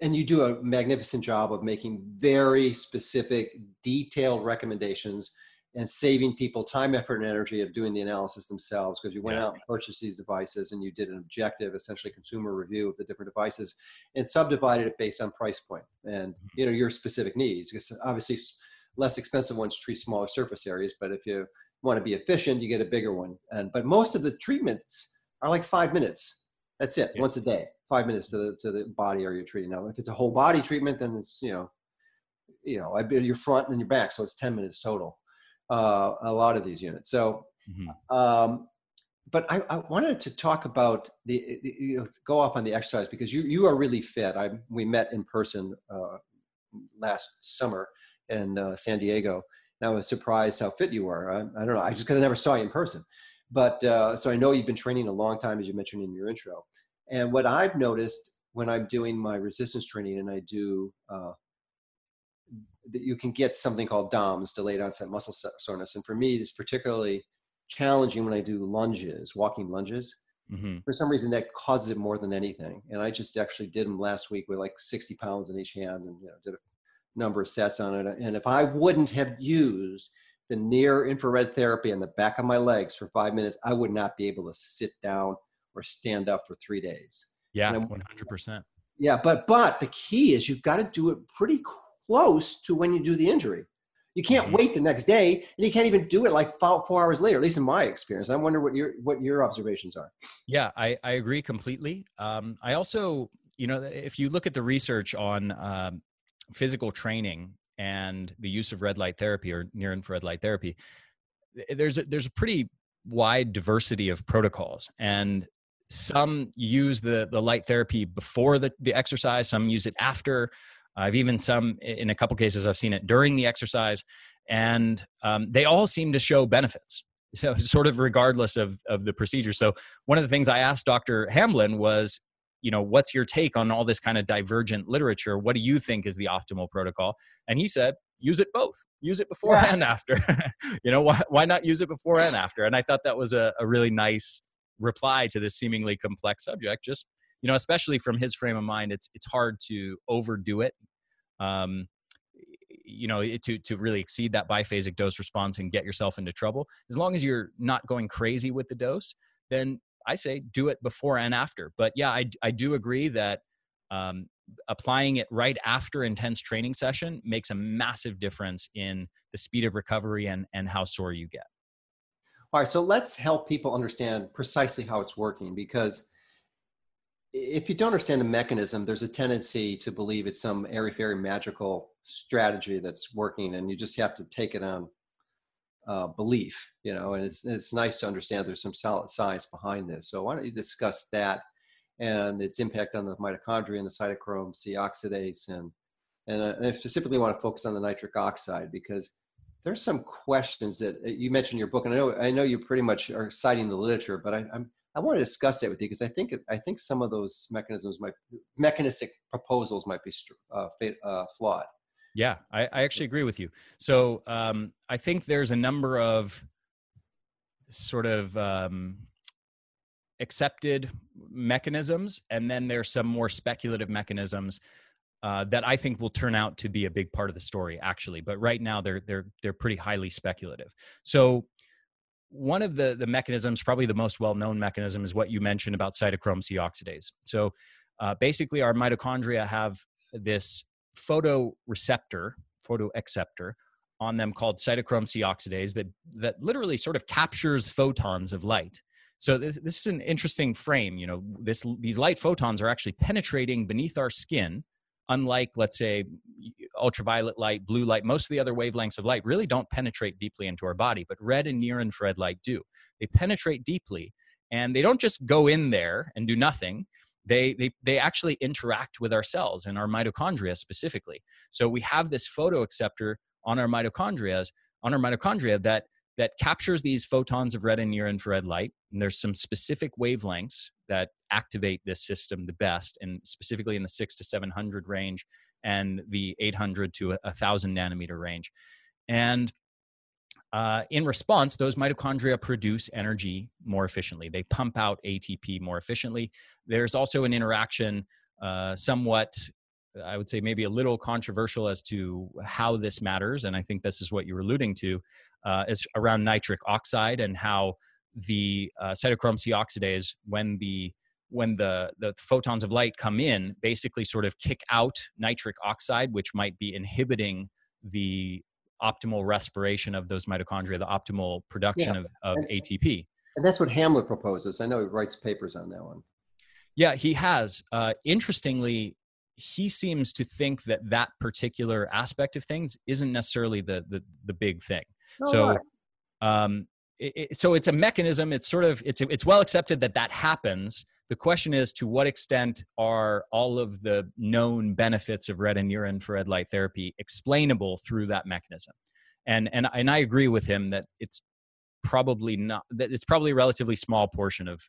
and you do a magnificent job of making very specific, detailed recommendations and saving people time, effort, and energy of doing the analysis themselves because you went yeah. out and purchased these devices and you did an objective, essentially consumer review of the different devices and subdivided it based on price point and mm-hmm. you know your specific needs. Because obviously, less expensive ones treat smaller surface areas, but if you want to be efficient, you get a bigger one. And but most of the treatments are like five minutes. That's it, yeah. once a day, five minutes to the to the body area you're treating. Now, if it's a whole body treatment, then it's you know, you know, I your front and your back, so it's ten minutes total. Uh, a lot of these units. So, mm-hmm. um, but I, I, wanted to talk about the, the, you know, go off on the exercise because you you are really fit. I we met in person uh, last summer in uh, San Diego. And I was surprised how fit you were. I, I don't know. I just because I never saw you in person, but uh, so I know you've been training a long time, as you mentioned in your intro. And what I've noticed when I'm doing my resistance training, and I do uh, that you can get something called DOMS, delayed onset muscle soreness. And for me, it's particularly challenging when I do lunges, walking lunges. Mm-hmm. For some reason, that causes it more than anything. And I just actually did them last week with like 60 pounds in each hand and you know, did a number of sets on it. And if I wouldn't have used the near infrared therapy on the back of my legs for five minutes, I would not be able to sit down or stand up for three days.
Yeah, 100%.
Yeah, but but the key is you've got to do it pretty close to when you do the injury. You can't mm-hmm. wait the next day, and you can't even do it like four, four hours later. At least in my experience, I wonder what your what your observations are.
Yeah, I, I agree completely. Um, I also, you know, if you look at the research on um, physical training and the use of red light therapy or near infrared light therapy, there's a, there's a pretty wide diversity of protocols, and some use the the light therapy before the, the exercise some use it after I've even some, in a couple cases, I've seen it during the exercise, and um, they all seem to show benefits. So, [laughs] sort of regardless of of the procedure. So, one of the things I asked Dr. Hamblin was, you know, what's your take on all this kind of divergent literature? What do you think is the optimal protocol? And he said, use it both. Use it before yeah. and after. [laughs] you know, why why not use it before and after? And I thought that was a, a really nice reply to this seemingly complex subject. Just you know, especially from his frame of mind, it's it's hard to overdo it. Um, you know to to really exceed that biphasic dose response and get yourself into trouble. As long as you're not going crazy with the dose then i say do it before and after. But yeah i, I do agree that um, applying it right after intense training session makes a massive difference in the speed of recovery and and how sore you get.
All right so let's help people understand precisely how it's working because if you don't understand the mechanism, there's a tendency to believe it's some airy fairy magical strategy that's working, and you just have to take it on uh, belief, you know. And it's it's nice to understand there's some solid science behind this. So why don't you discuss that and its impact on the mitochondria and the cytochrome C oxidase, and and, uh, and I specifically want to focus on the nitric oxide because there's some questions that uh, you mentioned in your book, and I know I know you pretty much are citing the literature, but I, I'm I want to discuss that with you because I think I think some of those mechanisms might mechanistic proposals might be uh, uh, flawed.
Yeah, I, I, actually agree with you. So um, I think there's a number of sort of um, accepted mechanisms, and then there's some more speculative mechanisms uh, that I think will turn out to be a big part of the story, actually. But right now, they're they're they're pretty highly speculative. So one of the, the mechanisms, probably the most well known mechanism, is what you mentioned about cytochrome C oxidase. So uh, basically, our mitochondria have this photoreceptor, photoacceptor on them called cytochrome C oxidase that, that literally sort of captures photons of light. So this, this is an interesting frame. You know, this, these light photons are actually penetrating beneath our skin unlike let's say ultraviolet light blue light most of the other wavelengths of light really don't penetrate deeply into our body but red and near infrared light do they penetrate deeply and they don't just go in there and do nothing they, they, they actually interact with our cells and our mitochondria specifically so we have this photoacceptor on our mitochondria on our mitochondria that that captures these photons of red and near infrared light. And there's some specific wavelengths that activate this system the best, and specifically in the six to 700 range and the 800 to a 1,000 nanometer range. And uh, in response, those mitochondria produce energy more efficiently. They pump out ATP more efficiently. There's also an interaction, uh, somewhat I would say maybe a little controversial as to how this matters, and I think this is what you're alluding to, uh, is around nitric oxide and how the uh, cytochrome C oxidase, when the when the the photons of light come in, basically sort of kick out nitric oxide, which might be inhibiting the optimal respiration of those mitochondria, the optimal production yeah. of, of and, ATP.
And that's what Hamblin proposes. I know he writes papers on that one.
Yeah, he has. Uh, interestingly, he seems to think that that particular aspect of things isn't necessarily the, the, the big thing. Oh, so, um, it, so it's a mechanism. It's sort of it's it's well accepted that that happens. The question is, to what extent are all of the known benefits of red and near infrared light therapy explainable through that mechanism? And and and I agree with him that it's probably not that it's probably a relatively small portion of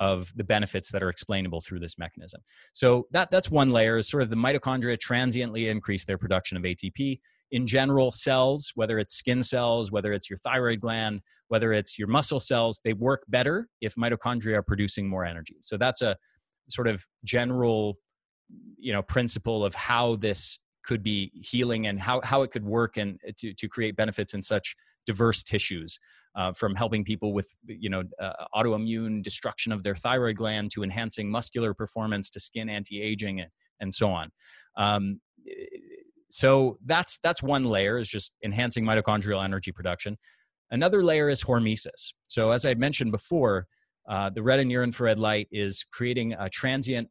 of the benefits that are explainable through this mechanism. So that that's one layer is sort of the mitochondria transiently increase their production of ATP. In general, cells, whether it's skin cells, whether it's your thyroid gland, whether it's your muscle cells, they work better if mitochondria are producing more energy. So that's a sort of general you know principle of how this could be healing and how, how it could work and to, to create benefits in such diverse tissues uh, from helping people with you know uh, autoimmune destruction of their thyroid gland to enhancing muscular performance to skin anti-aging and, and so on. Um, so that's that's one layer is just enhancing mitochondrial energy production. Another layer is hormesis. So as i mentioned before uh, the red and near infrared light is creating a transient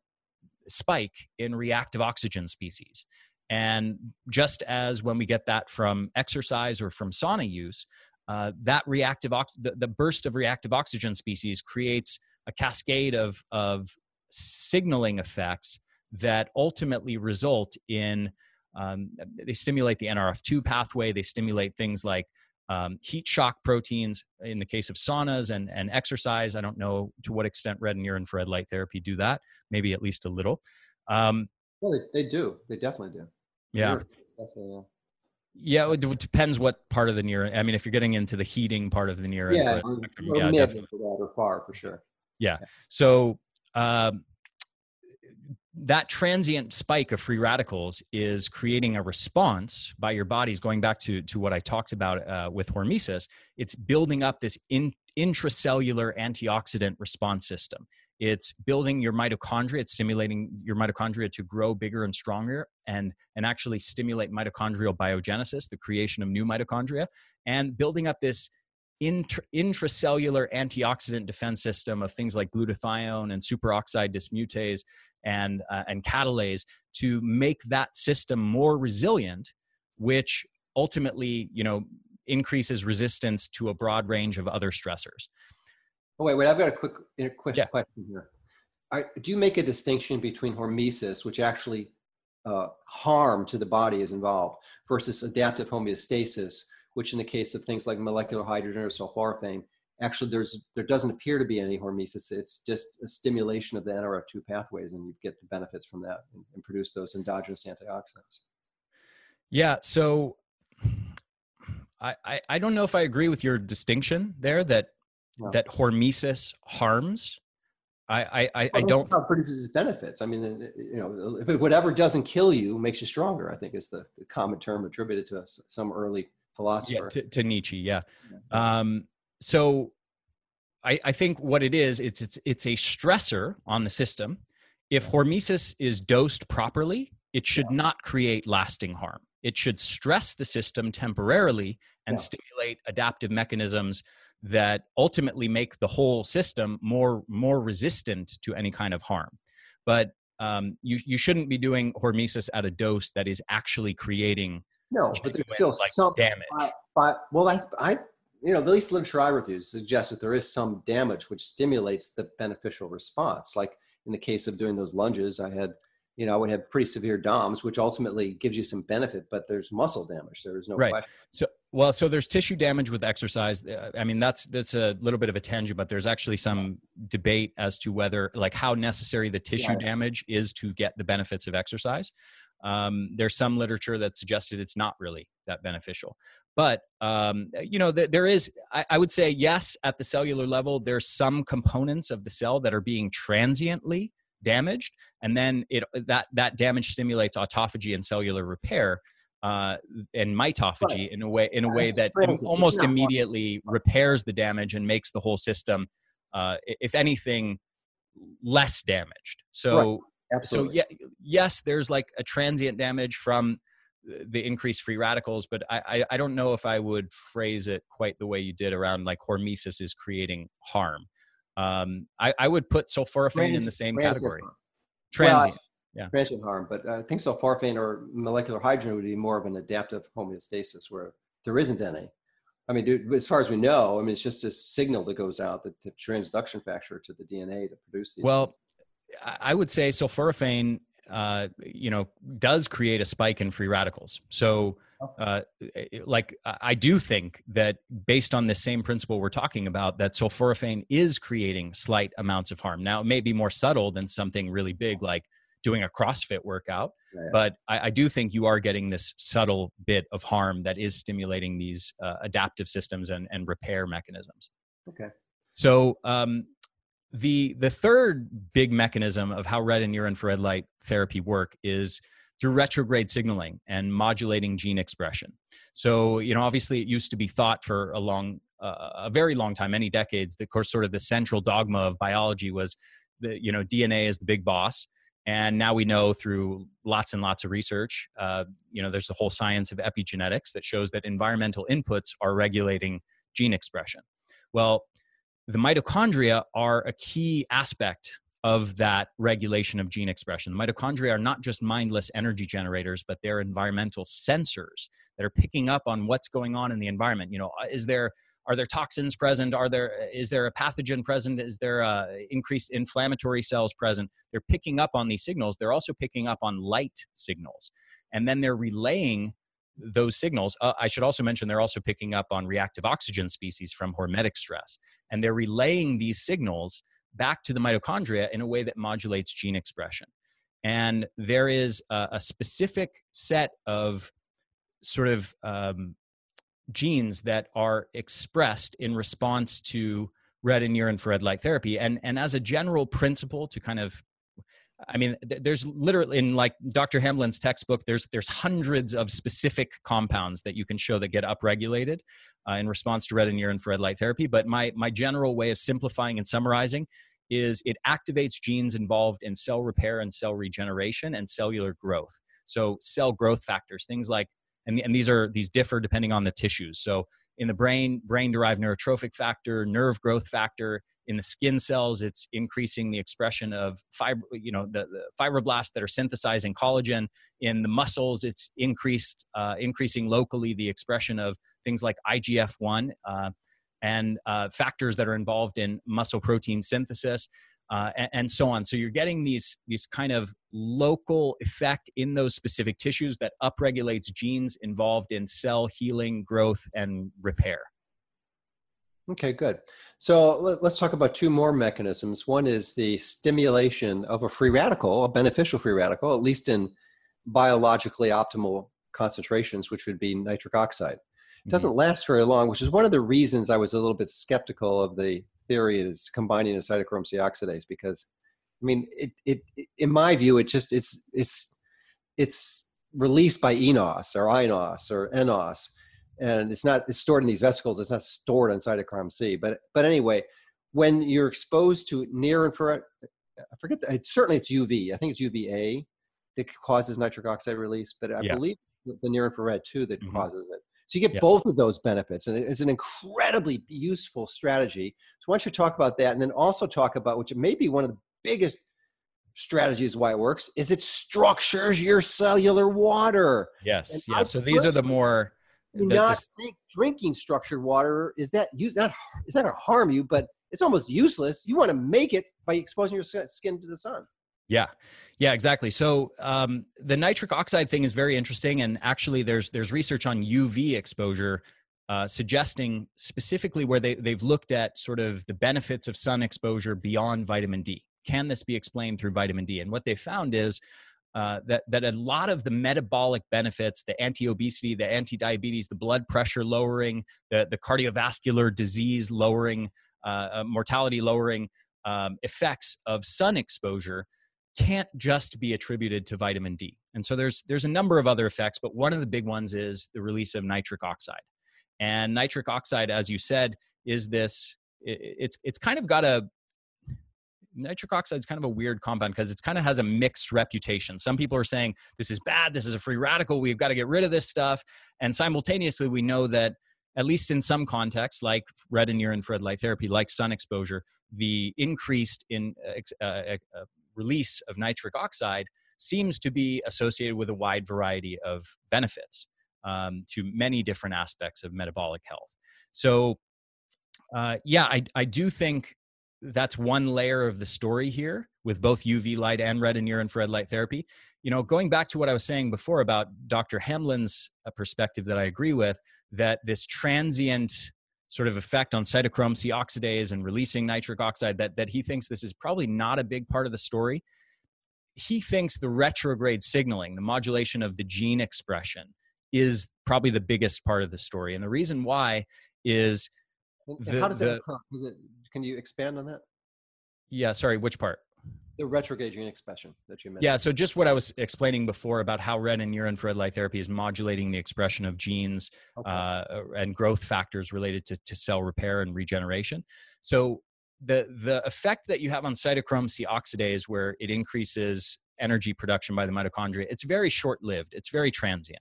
spike in reactive oxygen species and just as when we get that from exercise or from sauna use, uh, that reactive ox- the, the, burst of reactive oxygen species creates a cascade of, of signaling effects that ultimately result in um, they stimulate the NRF2 pathway. They stimulate things like um, heat shock proteins in the case of saunas and, and exercise. I don't know to what extent red and near infrared light therapy do that, maybe at least a little. Um,
well, they, they do. They definitely do.
Yeah. Yeah, it depends what part of the near. I mean, if you're getting into the heating part of the near,
yeah, or, or yeah, definitely. or far for sure.
Yeah. So um, that transient spike of free radicals is creating a response by your body's going back to to what I talked about uh, with hormesis. It's building up this in, intracellular antioxidant response system. It's building your mitochondria. It's stimulating your mitochondria to grow bigger and stronger and, and actually stimulate mitochondrial biogenesis, the creation of new mitochondria, and building up this intra- intracellular antioxidant defense system of things like glutathione and superoxide dismutase and, uh, and catalase to make that system more resilient, which ultimately, you know, increases resistance to a broad range of other stressors.
Oh, wait, wait, I've got a quick, a quick yeah. question here. Are, do you make a distinction between hormesis, which actually uh, harm to the body is involved, versus adaptive homeostasis, which in the case of things like molecular hydrogen or sulforaphane, actually there's there doesn't appear to be any hormesis. It's just a stimulation of the NRF2 pathways, and you get the benefits from that and, and produce those endogenous antioxidants.
Yeah. So I, I, I don't know if I agree with your distinction there that no. that hormesis harms. I I, I, well, I don't.
How produces benefits. I mean, you know, if it, whatever doesn't kill you makes you stronger. I think is the, the common term attributed to some early philosopher.
Yeah, to, to Nietzsche. Yeah. yeah. Um, so, I I think what it is, it's it's it's a stressor on the system. If hormesis is dosed properly, it should yeah. not create lasting harm. It should stress the system temporarily and yeah. stimulate adaptive mechanisms that ultimately make the whole system more more resistant to any kind of harm. But um, you you shouldn't be doing hormesis at a dose that is actually creating
no, but there's still like, some
damage.
By, well, I, I, you know, the least literature I reviewed suggests that there is some damage which stimulates the beneficial response. Like in the case of doing those lunges, I had you know, I would have pretty severe DOMS, which ultimately gives you some benefit, but there's muscle damage. There is no
right.
question.
So, well, so there's tissue damage with exercise. Uh, I mean, that's that's a little bit of a tangent, but there's actually some debate as to whether, like, how necessary the tissue yeah. damage is to get the benefits of exercise. Um, there's some literature that suggested it's not really that beneficial, but um, you know, th- there is. I, I would say yes, at the cellular level, there's some components of the cell that are being transiently damaged and then it that that damage stimulates autophagy and cellular repair uh, and mitophagy right. in a way in a way that almost immediately repairs the damage and makes the whole system uh, if anything less damaged. So right. so yeah yes there's like a transient damage from the increased free radicals but I, I, I don't know if i would phrase it quite the way you did around like hormesis is creating harm um, I, I would put sulforaphane in the same category. Harm. Transient. Well, yeah.
Transient harm, but I think sulforaphane or molecular hydrogen would be more of an adaptive homeostasis where there isn't any. I mean, dude, as far as we know, I mean, it's just a signal that goes out that the transduction factor to the DNA to produce these.
Well, things. I would say sulforaphane, uh, you know, does create a spike in free radicals. So. Uh, like, I do think that based on the same principle we're talking about, that sulforaphane is creating slight amounts of harm. Now, it may be more subtle than something really big like doing a CrossFit workout, yeah. but I, I, do think you are getting this subtle bit of harm that is stimulating these uh, adaptive systems and, and repair mechanisms.
Okay.
So, um, the the third big mechanism of how red and near infrared light therapy work is through retrograde signaling and modulating gene expression. So, you know, obviously it used to be thought for a long uh, a very long time, many decades, the course sort of the central dogma of biology was the you know DNA is the big boss. And now we know through lots and lots of research, uh, you know, there's the whole science of epigenetics that shows that environmental inputs are regulating gene expression. Well, the mitochondria are a key aspect of that regulation of gene expression. The mitochondria are not just mindless energy generators, but they're environmental sensors that are picking up on what's going on in the environment. You know, uh, is there are there toxins present? Are there is there a pathogen present? Is there uh, increased inflammatory cells present? They're picking up on these signals. They're also picking up on light signals, and then they're relaying those signals. Uh, I should also mention they're also picking up on reactive oxygen species from hormetic stress. And they're relaying these signals back to the mitochondria in a way that modulates gene expression. And there is a, a specific set of sort of um, genes that are expressed in response to red and near infrared light therapy. And, and as a general principle to kind of I mean, there's literally in like Dr. Hamblin's textbook, there's there's hundreds of specific compounds that you can show that get upregulated uh, in response to red and near infrared light therapy. But my my general way of simplifying and summarizing is it activates genes involved in cell repair and cell regeneration and cellular growth. So cell growth factors, things like and, and these are these differ depending on the tissues. So in the brain, brain derived neurotrophic factor, nerve growth factor. In the skin cells, it's increasing the expression of fib- you know, the, the fibroblasts that are synthesizing collagen. In the muscles, it's increased, uh, increasing locally the expression of things like IGF 1 uh, and uh, factors that are involved in muscle protein synthesis uh, and, and, so on. So you're getting these these kind of local effect in those specific tissues that upregulates genes involved in cell healing, growth, and repair.
Okay, good. So let, us talk about two more mechanisms. One is the stimulation of a free radical, a beneficial free radical, at least in biologically optimal concentrations, which would be nitric oxide. It mm-hmm. doesn't last very long, which is one of the reasons I was a little bit skeptical of the theory is combining a cytochrome C oxidase because I mean it, it, it in my view it just it's it's it's released by eNOS or INOS or enos, and it's not it's stored in these vesicles it's not stored on cytochrome C but but anyway when you're exposed to near infrared I forget the, certainly it's UV I think it's UVA that causes nitric oxide release but I yeah. believe the near infrared too that mm-hmm. causes it so you get both of those benefits, and it's an incredibly useful strategy. So why don't you talk about that, and then also talk about which may be one of the biggest strategies why it works is it structures your cellular water.
Yes, and yeah. So these are the more
the, not the, drinking structured water. Is that use not is that to harm you, but it's almost useless. You want to make it by exposing your skin to the sun.
Yeah, yeah, exactly. So um, the nitric oxide thing is very interesting, and actually, there's there's research on UV exposure uh, suggesting specifically where they they've looked at sort of the benefits of sun exposure beyond vitamin D. Can this be explained through vitamin D? And what they found is uh, that that a lot of the metabolic benefits, the anti-obesity, the anti-diabetes, the blood pressure lowering, the the cardiovascular disease lowering, uh, uh mortality lowering um, effects of sun exposure can't just be attributed to vitamin D. And so there's there's a number of other effects, but one of the big ones is the release of nitric oxide. And nitric oxide, as you said, is this it's it's kind of got a nitric oxide is kind of a weird compound because it's kind of has a mixed reputation. Some people are saying this is bad, this is a free radical, we've got to get rid of this stuff. And simultaneously, we know that at least in some contexts, like red and near infrared light therapy, like sun exposure, the increased in uh, uh, uh, release of nitric oxide seems to be associated with a wide variety of benefits um, to many different aspects of metabolic health. So, uh, yeah, I, I do think that's one layer of the story here with both UV light and red and near infrared light therapy. You know, going back to what I was saying before about Dr. Hamblin's uh, perspective that I agree with, that this transient sort of effect on cytochrome C oxidase and releasing nitric oxide, that, that he thinks this is probably not a big part of the story. He thinks the retrograde signaling, the modulation of the gene expression, is probably the biggest part of the story. And the reason why is
the, how does that occur? Is it, can you expand on that?
Yeah, sorry, which part?
The retrograde gene expression that you mentioned.
Yeah, so just what I was explaining before about how red and near infrared light therapy is modulating the expression of genes okay. uh, and growth factors related to, to cell repair and regeneration. So the the effect that you have on cytochrome C oxidase, where it increases energy production by the mitochondria, it's very short lived. It's very transient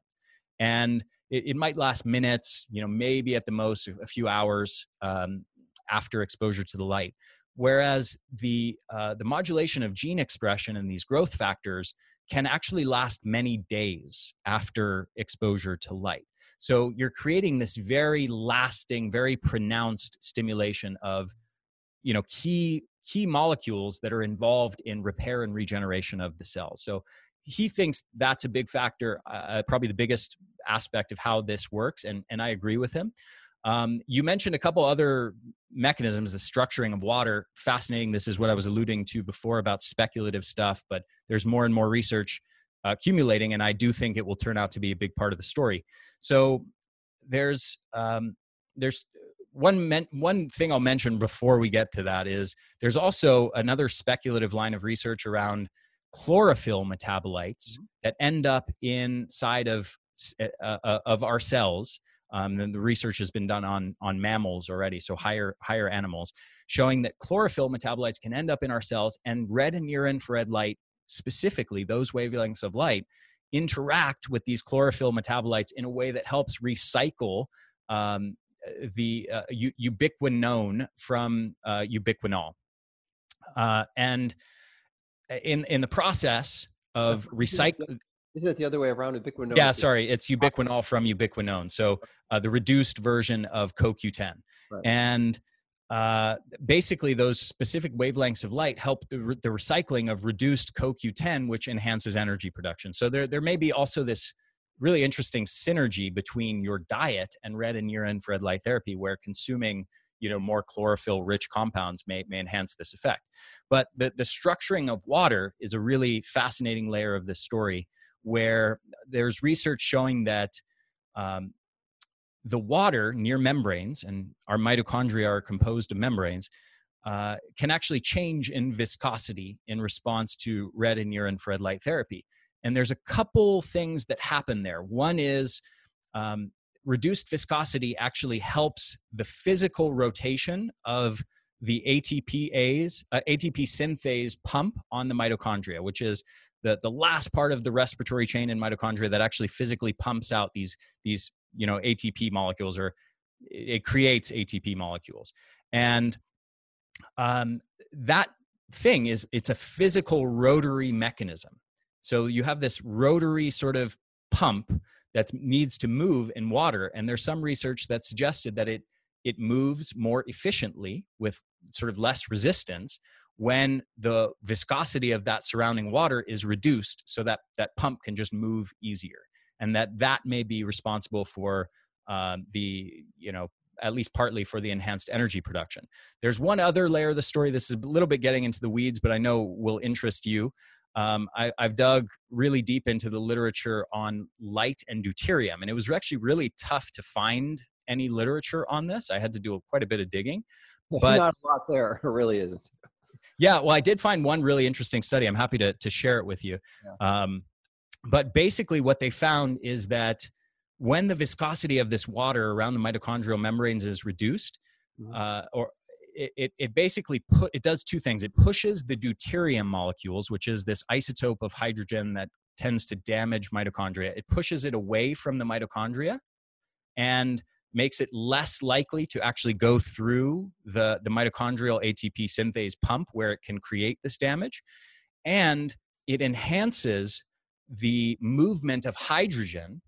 and it, it, might last minutes you know maybe at the most a few hours um, after exposure to the light whereas the uh, the modulation of gene expression and these growth factors can actually last many days after exposure to light so you're creating this very lasting very pronounced stimulation of you know key key molecules that are involved in repair and regeneration of the cells so he thinks that's a big factor, uh, probably the biggest aspect of how this works, and and I agree with him. Um, you mentioned a couple other mechanisms, the structuring of water. Fascinating. This is what I was alluding to before about speculative stuff, but there's more and more research uh, accumulating, and I do think it will turn out to be a big part of the story. So there's um, there's one men- one thing I'll mention before we get to that is there's also another speculative line of research around chlorophyll metabolites mm-hmm. that end up inside of uh, uh, uh, of our cells. Um, and the research has been done on on mammals already, so higher higher animals, showing that chlorophyll metabolites can end up in our cells, and red and near infrared light, specifically those wavelengths of light, interact with these chlorophyll metabolites in a way that helps recycle um, the uh, ubiquinone from uh, ubiquinol. Uh, and in in the process of recycling
isn't it the other way around? Ubiquinone.
Yeah, sorry, it's ubiquinol from ubiquinone. So uh, the reduced version of CoQ10, right. and uh, basically those specific wavelengths of light help the, re- the recycling of reduced CoQ10, which enhances energy production. So there there may be also this really interesting synergy between your diet and red and near infrared light therapy, where consuming you know more chlorophyll rich compounds may, may enhance this effect but the, the structuring of water is a really fascinating layer of this story where there's research showing that um, the water near membranes and our mitochondria are composed of membranes uh, can actually change in viscosity in response to red and near infrared light therapy. And there's a couple things that happen there. One is um, reduced viscosity actually helps the physical rotation of the ATPase, uh, ATP synthase pump on the mitochondria, which is the, the last part of the respiratory chain in mitochondria that actually physically pumps out these, these you know, ATP molecules or it creates ATP molecules. And um, that thing is it's a physical rotary mechanism. So you have this rotary sort of pump that needs to move in water. And there's some research that suggested that it it moves more efficiently with sort of less resistance when the viscosity of that surrounding water is reduced so that that pump can just move easier and that that may be responsible for uh, the you know at least partly for the enhanced energy production there's one other layer of the story this is a little bit getting into the weeds but i know will interest you um, I, have dug really deep into the literature on light and deuterium, and it was actually really tough to find any literature on this. I had to do quite a bit of digging.
There's but not a lot there. [laughs] It really isn't.
Yeah, well, I did find one really interesting study. I'm happy to to share it with you. Yeah. Um, but basically, what they found is that when the viscosity of this water around the mitochondrial membranes is reduced, mm-hmm. uh, or it, it basically put it does two things it pushes the deuterium molecules which is this isotope of hydrogen that tends to damage mitochondria it pushes it away from the mitochondria and makes it less likely to actually go through the, the mitochondrial atp synthase pump where it can create this damage. And it enhances the movement of hydrogen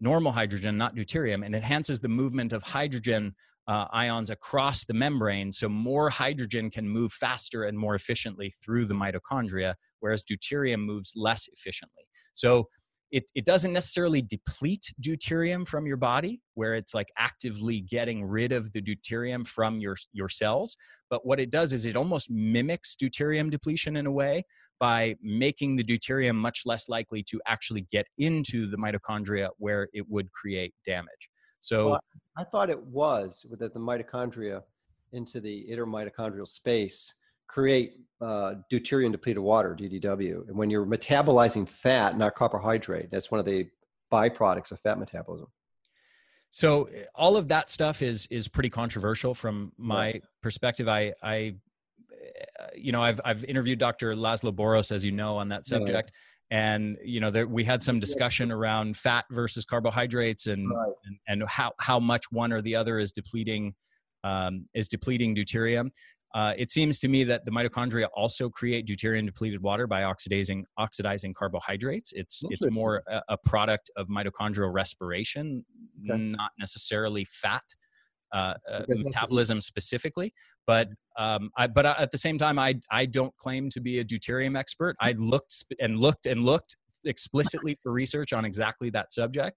normal hydrogen not deuterium and enhances the movement of hydrogen uh, ions across the membrane so more hydrogen can move faster and more efficiently through the mitochondria whereas deuterium moves less efficiently. So it, it doesn't necessarily deplete deuterium from your body where it's like actively getting rid of the deuterium from your, your cells but what it does is it almost mimics deuterium depletion in a way by making the deuterium much less likely to actually get into the mitochondria where it would create damage. So well,
i thought it was that the mitochondria into the intermitochondrial space create uh, deuterium depleted water, DDW. And when you're metabolizing fat, not carbohydrate, that's one of the byproducts of fat metabolism.
So all of that stuff is is pretty controversial from my right. perspective. I I you know I've I've interviewed Dr. Laszlo Boros as you know on that subject. Right. And you know, there, we had some discussion around fat versus carbohydrates, and, right. and and how how much one or the other is depleting um, is depleting deuterium. Uh, it seems to me that the mitochondria also create deuterium depleted water by oxidizing oxidizing carbohydrates. It's it's more a, a, product of mitochondrial respiration, okay. not necessarily fat uh, uh, metabolism specifically. But um, I, but at the same time, I I don't claim to be a deuterium expert. I looked and looked and looked explicitly for research on exactly that subject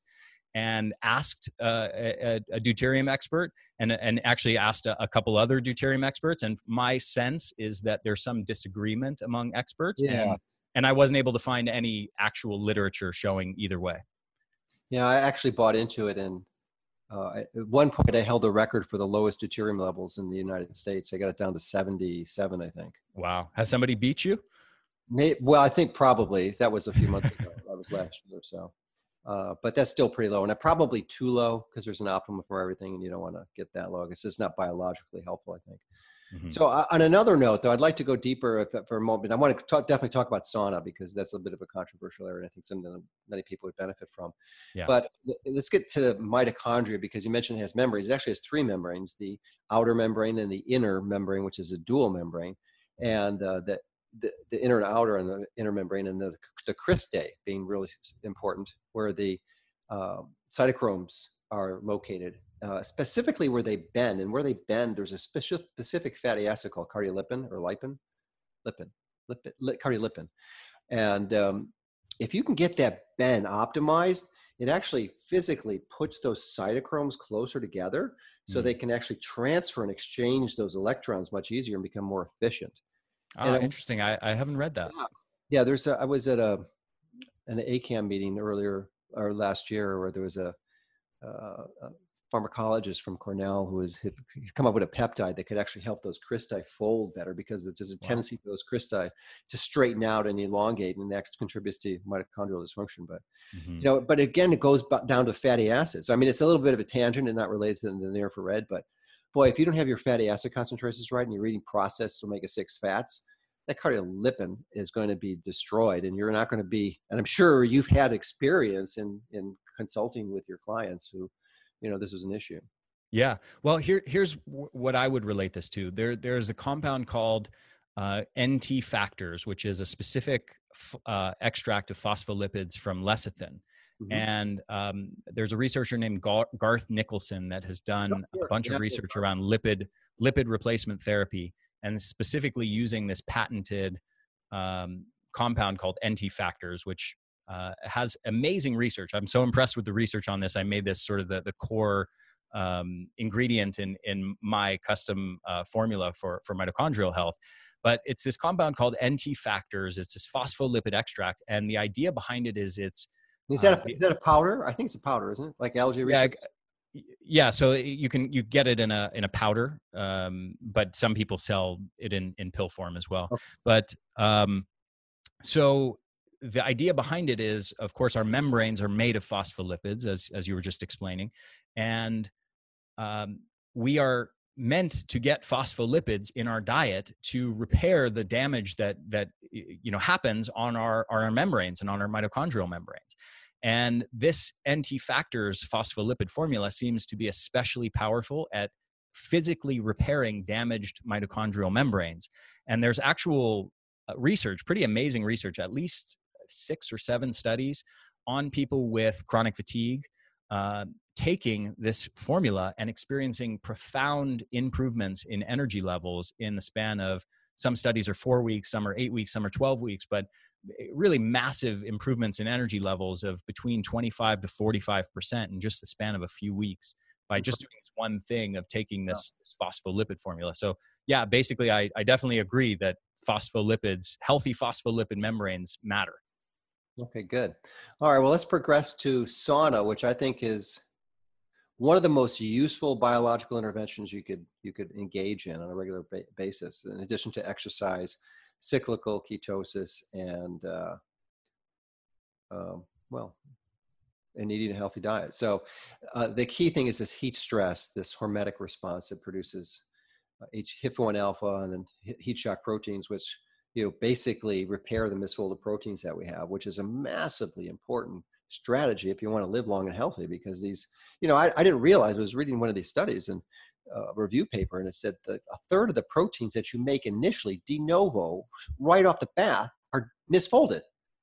and asked uh, a, a, deuterium expert and, and actually asked a, a, couple other deuterium experts. And my sense is that there's some disagreement among experts. Yeah. And, and I wasn't able to find any actual literature showing either way.
Yeah, I actually bought into it. And uh, at one point, I held the record for the lowest deuterium levels in the United States. I got it down to 77, I think.
Wow. Has somebody beat you?
May, well, I think probably. That was a few months ago. that was last year or so. Uh, but that's still pretty low, and probably too low because there's an optimum for everything, and you don't want to get that low because it's not biologically helpful. I think. Mm-hmm. So, uh, on another note, though, I'd like to go deeper if, for a moment. I want to talk, definitely talk about sauna because that's a bit of a controversial area. and I think something that many people would benefit from. Yeah. But let's get to mitochondria because you mentioned it has membranes. It actually has three membranes: the outer membrane and the inner membrane, which is a dual membrane, and uh, that the, the inner and outer and the inner membrane and the, the cristae being really important where the uh, cytochromes are located uh, specifically where they bend and where they bend there's a specific fatty acid called cardiolipin or lipin lipin lipid, li, cardiolipin and um, if you can get that bend optimized it actually physically puts those cytochromes closer together so mm. they can actually transfer and exchange those electrons much easier and become more efficient
Oh, and interesting. I, I haven't read that.
Yeah, yeah there's a, I was at a an ACAM meeting earlier or last year where there was a, uh, a pharmacologist from Cornell who was had come up with a peptide that could actually help those cristae fold better because there's a wow. tendency for those cristae to straighten out and elongate, and that contributes to mitochondrial dysfunction. But mm-hmm. you know, but again, it goes down to fatty acids. I mean, it's a little bit of a tangent and not related to the near infrared, but boy, if you don't have your fatty acid concentrations right and you're eating processed omega-6 fats, that cardiolipin is going to be destroyed and you're not going to be, and I'm sure you've had experience in, in consulting with your clients who, you know, this was an issue.
Yeah. Well, here, here's what I would relate this to. There, there's a compound called uh, NT factors, which is a specific f- uh, extract of phospholipids from lecithin. Mm-hmm. And um, there's a researcher named Garth Nicolson that has done a bunch of research around lipid lipid replacement therapy, and specifically using this patented um, compound called NT factors, which uh, has amazing research. I'm so impressed with the research on this. I made this sort of the, the core um, ingredient in in my custom uh, formula for for mitochondrial health. But it's this compound called NT factors. It's this phospholipid extract, and the idea behind it is it's
is that, a, uh, is that a powder? I think it's a powder, isn't it? Like algae
research? Yeah, yeah. So you can you get it in a in a powder, um, but some people sell it in in pill form as well. Okay. But um, so the idea behind it is, of course, our membranes are made of phospholipids, as as you were just explaining, and um, we are meant to get phospholipids in our diet to repair the damage that that you know happens on our, our membranes and on our mitochondrial membranes. And this nt factors phospholipid formula seems to be especially powerful at physically repairing damaged mitochondrial membranes. And there's actual uh, research pretty amazing research at least six or seven studies on people with chronic fatigue uh, taking this formula and experiencing profound improvements in energy levels in the span of some studies are four weeks, some are eight weeks, some are 12 weeks, but eh, really massive improvements in energy levels of between 25 to 45% in just the span of a few weeks by just doing this one thing of taking this, this phospholipid formula. So, yeah, basically, I, I definitely agree that phospholipids, healthy phospholipid membranes matter.
Okay, good. All right, well, let's progress to sauna, which I think is one of the most useful biological interventions you could you could engage in on a regular ba- basis, in addition to exercise, cyclical ketosis, and uh, um, well, and eating a healthy diet. So, uh, the key thing is this heat stress, this hormetic response that produces uh, HIF1 alpha and then heat shock proteins, which you know basically repair the misfolded proteins that we have, which is a massively important strategy if you want to live long and healthy because these you know i, I didn't realize i was reading one of these studies and uh, review paper and it said that a third of the proteins that you make initially de novo right off the bat are misfolded.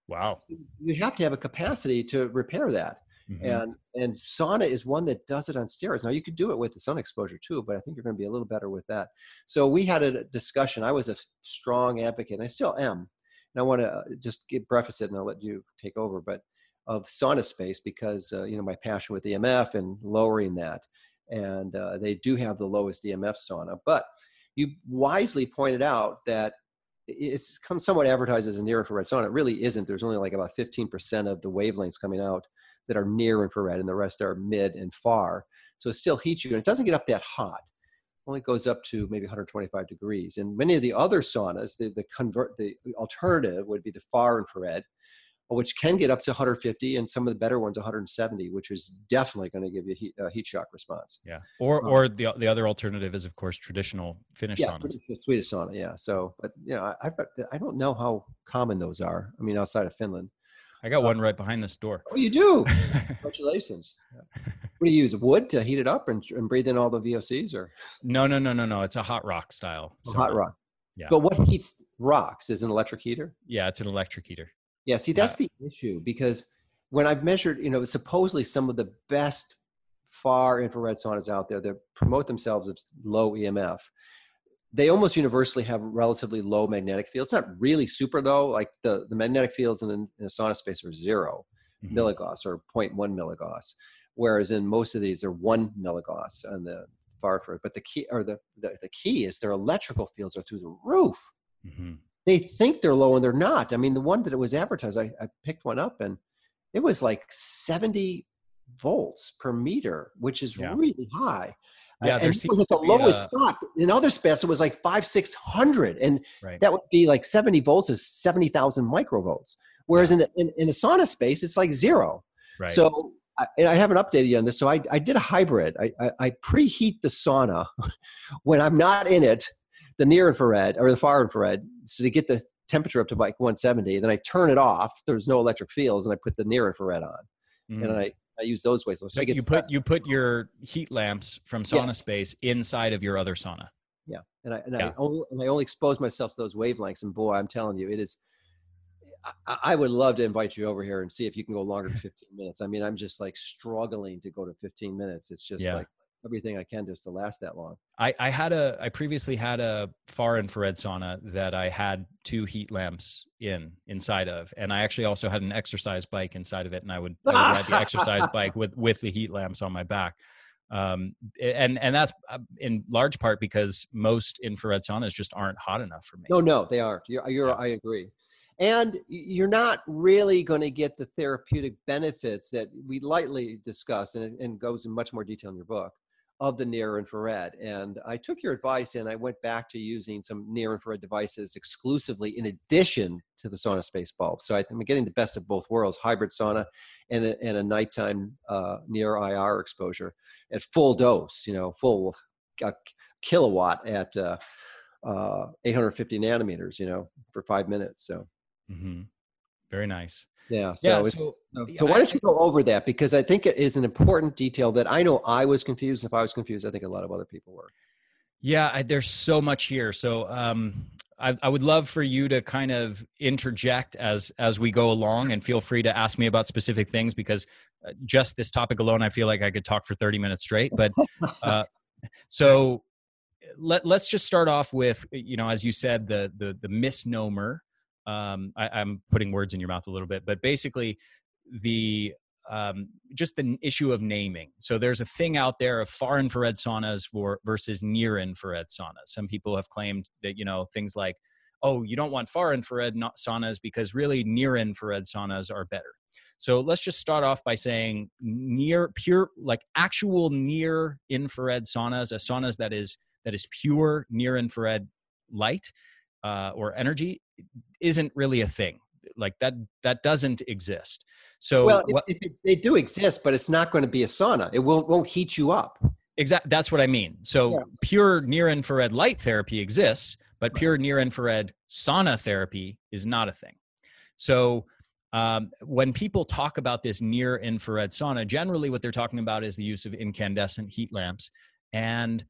Wow.
You have to have a capacity to repair that. Mm-hmm. and and sauna is one that does it on steroids. Now you could do it with the sun exposure too but i think you're going to be a little better with that. So we had a discussion. I was a strong advocate and i still am. And i want to uh, just get preface it and i'll let you take over but of sauna space because uh, you know my passion with EMF and lowering that, and uh, they do have the lowest EMF sauna. But you wisely pointed out that it's come somewhat advertised as a near infrared sauna. It really isn't. There's only like about 15% of the wavelengths coming out that are near infrared, and the rest are mid and far. So it still heats you, and it doesn't get up that hot. Only goes up to maybe 125 degrees. And many of the other saunas, the, the convert, the alternative would be the far infrared, which can get up to 150 and some of the better ones 170 which is definitely going to give you a heat, a heat, shock response.
Yeah. Or um, or the, the other alternative is of course traditional finnish
yeah,
sauna.
swedish sauna yeah. So but you know I, I don't know how common those are i mean outside of finland.
I got um, one right behind this door.
Oh you do? [laughs] Congratulations. What do you use wood to heat it up and, and breathe in all the vocs or?
No no no no no it's a hot rock style
oh, hot rock. Yeah. But what heats rocks? Is an electric heater?
Yeah it's an electric heater
yeah, see, that's yeah. the issue because when I've measured, you know, supposedly some of the best far infrared saunas out there that promote themselves as low EMF, they almost universally have relatively low magnetic fields. Not really super low, like the, the magnetic fields in, in a sauna space are 0 mm-hmm. milligauss or 0.1 milligauss, whereas in most of these they're one milligauss on the far infrared. But the key or the, the, the key is their electrical fields are through the roof. Mm-hmm they think they're low and they're not. I mean, the one that it was advertised, I, I picked one up and it was like 70 volts per meter, which is yeah. really high. Yeah, and it was at the lowest a... spot. In other spots, it was like five, six hundred, and right. that would be like seventy volts is seventy thousand microvolts. Whereas yeah. in the in, in, the sauna space, it's like zero. Right. So I, I haven't updated you on this. So I, I did a hybrid. I, I, I preheat the sauna [laughs] when I'm not in it the near infrared or the far infrared so to get the temperature up to like 170 then i turn it off there's no electric fields and i put the near infrared on mm. and i I use those ways.
So you put you put your heat lamps from sauna yeah. space inside of your other sauna.
Yeah, and I and, yeah. I only, and I only expose myself to those wavelengths. And boy, I'm telling you, it is. I, I, would love to invite you over here and see if you can go longer than [laughs] 15 minutes. I mean, I'm just like struggling to go to 15 minutes. It's just yeah. like everything I can just to last that long.
I, I had a I previously had a far infrared sauna that I had two heat lamps in inside of, and I actually also had an exercise bike inside of it, and I would, I would ride the exercise [laughs] bike with with the heat lamps on my back. Um, and and that's uh, in large part because most infrared saunas just aren't hot enough for me.
No, no, they aren't. You're, you're yeah. I agree and you're not really going to get the therapeutic benefits that we lightly discussed and, and goes in much more detail in your book of the near infrared. And I took your advice and I went back to using some near infrared devices exclusively in addition to the sauna space bulb. So I'm getting the best of both worlds hybrid sauna and a, and a nighttime uh, near IR exposure at full dose, you know, full uh, kilowatt at uh, uh 850 nanometers, you know, for five minutes. So.
Mm-hmm. Very nice.
Yeah. So, yeah, so, so why don't you go over that? Because I think it is an important detail that I know I was confused. If I was confused, I think a lot of other people were.
Yeah, I, there's so much here. So um, I, I, would love for you to kind of interject as as we go along, and feel free to ask me about specific things because uh, just this topic alone, I feel like I could talk for 30 minutes straight. But [laughs] uh, so let, let's just start off with, you know, as you said, the, the, the misnomer. Um, I, I'm putting words in your mouth a little bit, but basically the um, just the issue of naming. So there's a thing out there of far infrared saunas for versus near infrared saunas. Some people have claimed that you know things like, oh, you don't want far infrared saunas because really near infrared saunas are better. So let's just start off by saying near pure like actual near infrared saunas, a saunas that is that is pure near infrared light uh, or energy isn't really a thing like that that doesn't exist. So
well what, it, they do exist but it's not going to be a sauna. It won't won't heat you up.
Exactly that's what i mean. So yeah. pure near infrared light therapy exists but pure near infrared sauna therapy is not a thing. So um, when people talk about this near infrared sauna generally what they're talking about is the use of incandescent heat lamps. And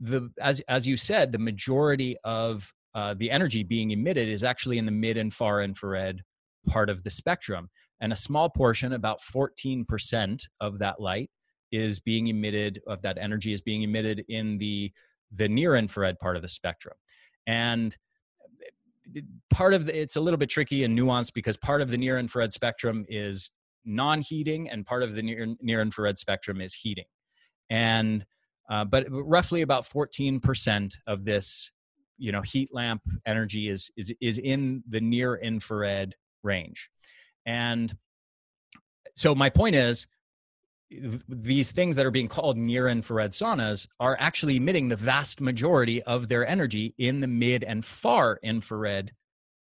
the as as you said the majority of uh, the energy being emitted is actually in the mid and far infrared part of the spectrum. And a small portion, about 14% of that light, is being emitted, of that energy is being emitted in the, the near infrared part of the spectrum. And part of the, it's a little bit tricky and nuanced because part of the near infrared spectrum is non-heating and part of the near, near infrared spectrum is heating and uh, but roughly about 14% of this you know heat lamp energy is is is in the near infrared range. And so my point is these things that are being called near infrared saunas are actually emitting the vast majority of their energy in the mid and far infrared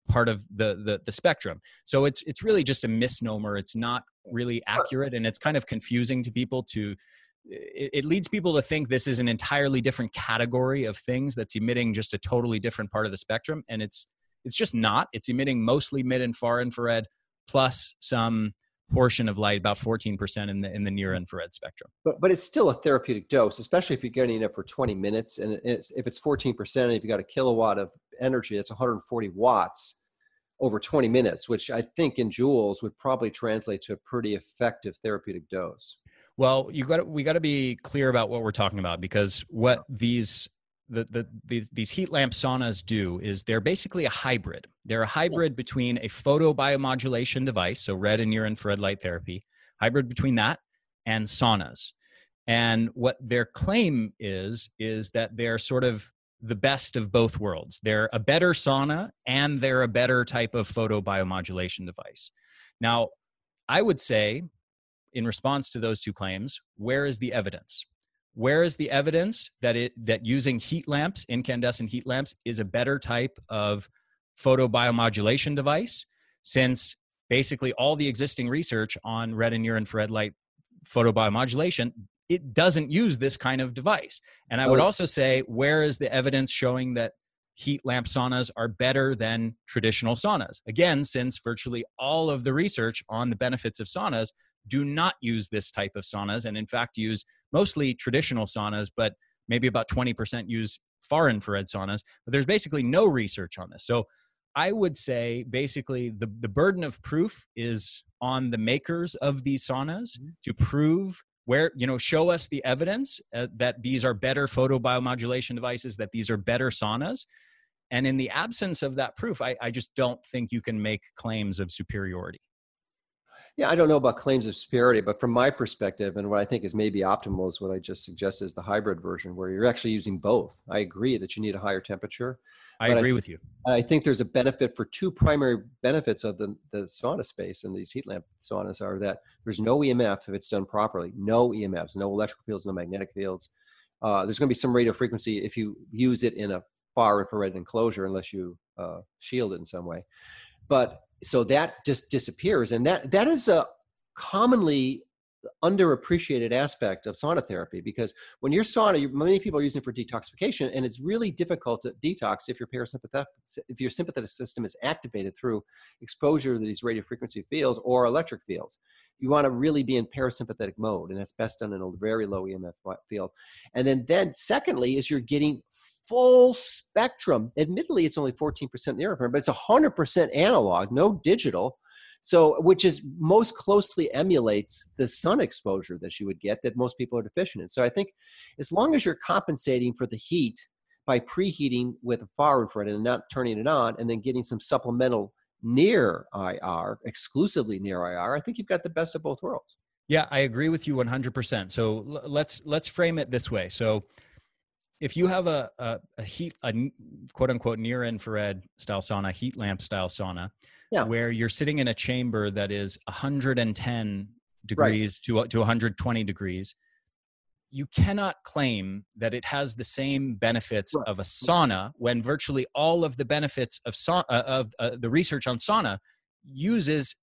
part of the, the the spectrum. So it's it's really just a misnomer. It's not really accurate and it's kind of confusing to people to it, it, leads people to think this is an entirely different category of things that's emitting just a totally different part of the spectrum. And it's it's just not. It's emitting mostly mid and far infrared plus some portion of light about 14% in the in the near infrared spectrum.
But but it's still a therapeutic dose especially if you're getting it for 20 minutes. And it's, if it's 14% and if you got a kilowatt of energy that's 140 watts over 20 minutes which i think in joules would probably translate to a pretty effective therapeutic dose
well, you got we got to be clear about what we're talking about because what these the, the, these, these heat lamp saunas do is they're basically a hybrid. They're a hybrid between a photobiomodulation device, so red and near infrared light therapy, hybrid between that and saunas. And what their claim is is that they're sort of the best of both worlds. They're a better sauna and they're a better type of photobiomodulation device. Now, I would say in response to those two claims, where is the evidence? Where is the evidence that it that using heat lamps, incandescent heat lamps, is a better type of photobiomodulation device? Since basically all the existing research on red and near infrared light photobiomodulation, it doesn't use this kind of device. And I would also say, where is the evidence showing that heat lamp saunas are better than traditional saunas? Again, since virtually all of the research on the benefits of saunas do not use this type of saunas and in fact use mostly traditional saunas but maybe about 20% use far infrared saunas but there's basically no research on this. So i would say basically the, the burden of proof is on the makers of these saunas mm-hmm. to prove where you know show us the evidence uh, that these are better photobiomodulation devices that these are better saunas. And in the absence of that proof I, I just don't think you can make claims of superiority
yeah, I don't know about claims of superiority, but from my perspective, and what I think is maybe optimal is what I just suggested is the hybrid version where you're actually using both. I agree that you need a higher temperature.
I agree I, with you.
I think there's a benefit for two primary benefits of the, the sauna space and these heat lamp saunas are that there's no EMF if it's done properly. No EMFs, no electrical fields, no magnetic fields. Uh, there's going to be some radio frequency if you use it in a far infrared enclosure, unless you uh, shield it in some way. But so that just disappears. And that that is a commonly underappreciated aspect of sauna therapy because when you're sauna, many people are using it for detoxification, and it's really difficult to detox if your parasympathetic, if your sympathetic system is activated through exposure to these radio frequency fields or electric fields. You want to really be in parasympathetic mode, and that's best done in a very low EMF field. And then, then secondly, is you're getting full spectrum. Admittedly, it's only 14% near infrared, but it's 100% analog, no digital So, which is most closely emulates the sun exposure that you would get that most people are deficient in. So, I think as long as you're compensating for the heat by preheating with a far infrared and not turning it on, and then getting some supplemental near IR, exclusively near IR, I think you've got the best of both worlds.
Yeah, I agree with you 100%. So let's let's frame it this way. So if you have a, a, a heat a quote unquote near infrared style sauna, heat lamp style sauna, yeah. where you're sitting in a chamber that is 110 degrees right. to to 120 degrees, you cannot claim that it has the same benefits right. of a sauna when virtually all of the benefits of sauna, uh, of uh, the research on sauna uses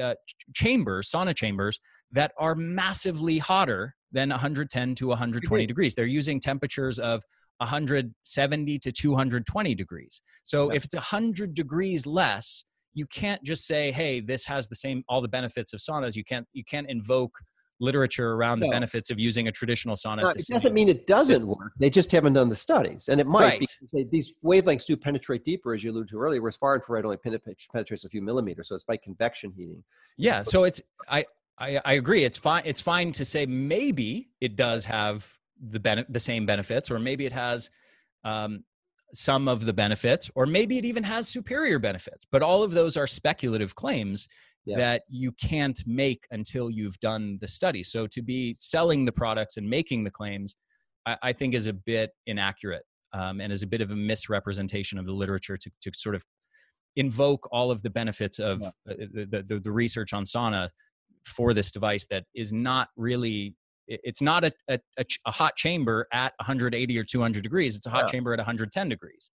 uh, chambers, sauna chambers that are massively hotter than 110 to 120 degrees. They're using temperatures of 170 to 220 degrees. So yeah. if it's 100 degrees less, you can't just say, "Hey, this has the same all the benefits of saunas." You can't you can't invoke literature around the benefits of using a traditional sauna. No,
it doesn't mean it doesn't work. They just haven't done the studies, and it might right. because they, these wavelengths do penetrate deeper, as you alluded to earlier. Whereas far infrared only penetrates a few millimeters, so it's by convection heating.
Yeah, so it's I, I I agree. It's fine. It's fine to say maybe it does have the ben- the same benefits, or maybe it has. Um, some of the benefits, or maybe it even has superior benefits. But all of those are speculative claims yeah. that you can't make until you've done the study. So to be selling the products and making the claims, I, I think is a bit inaccurate um, and is a bit of a misrepresentation of the literature to, to sort of invoke all of the benefits of yeah. Uh, the, the, the, research on sauna for this device that is not really it's not a, a, a, hot chamber at 180 or 200 degrees. It's a hot yeah. chamber at 110 degrees.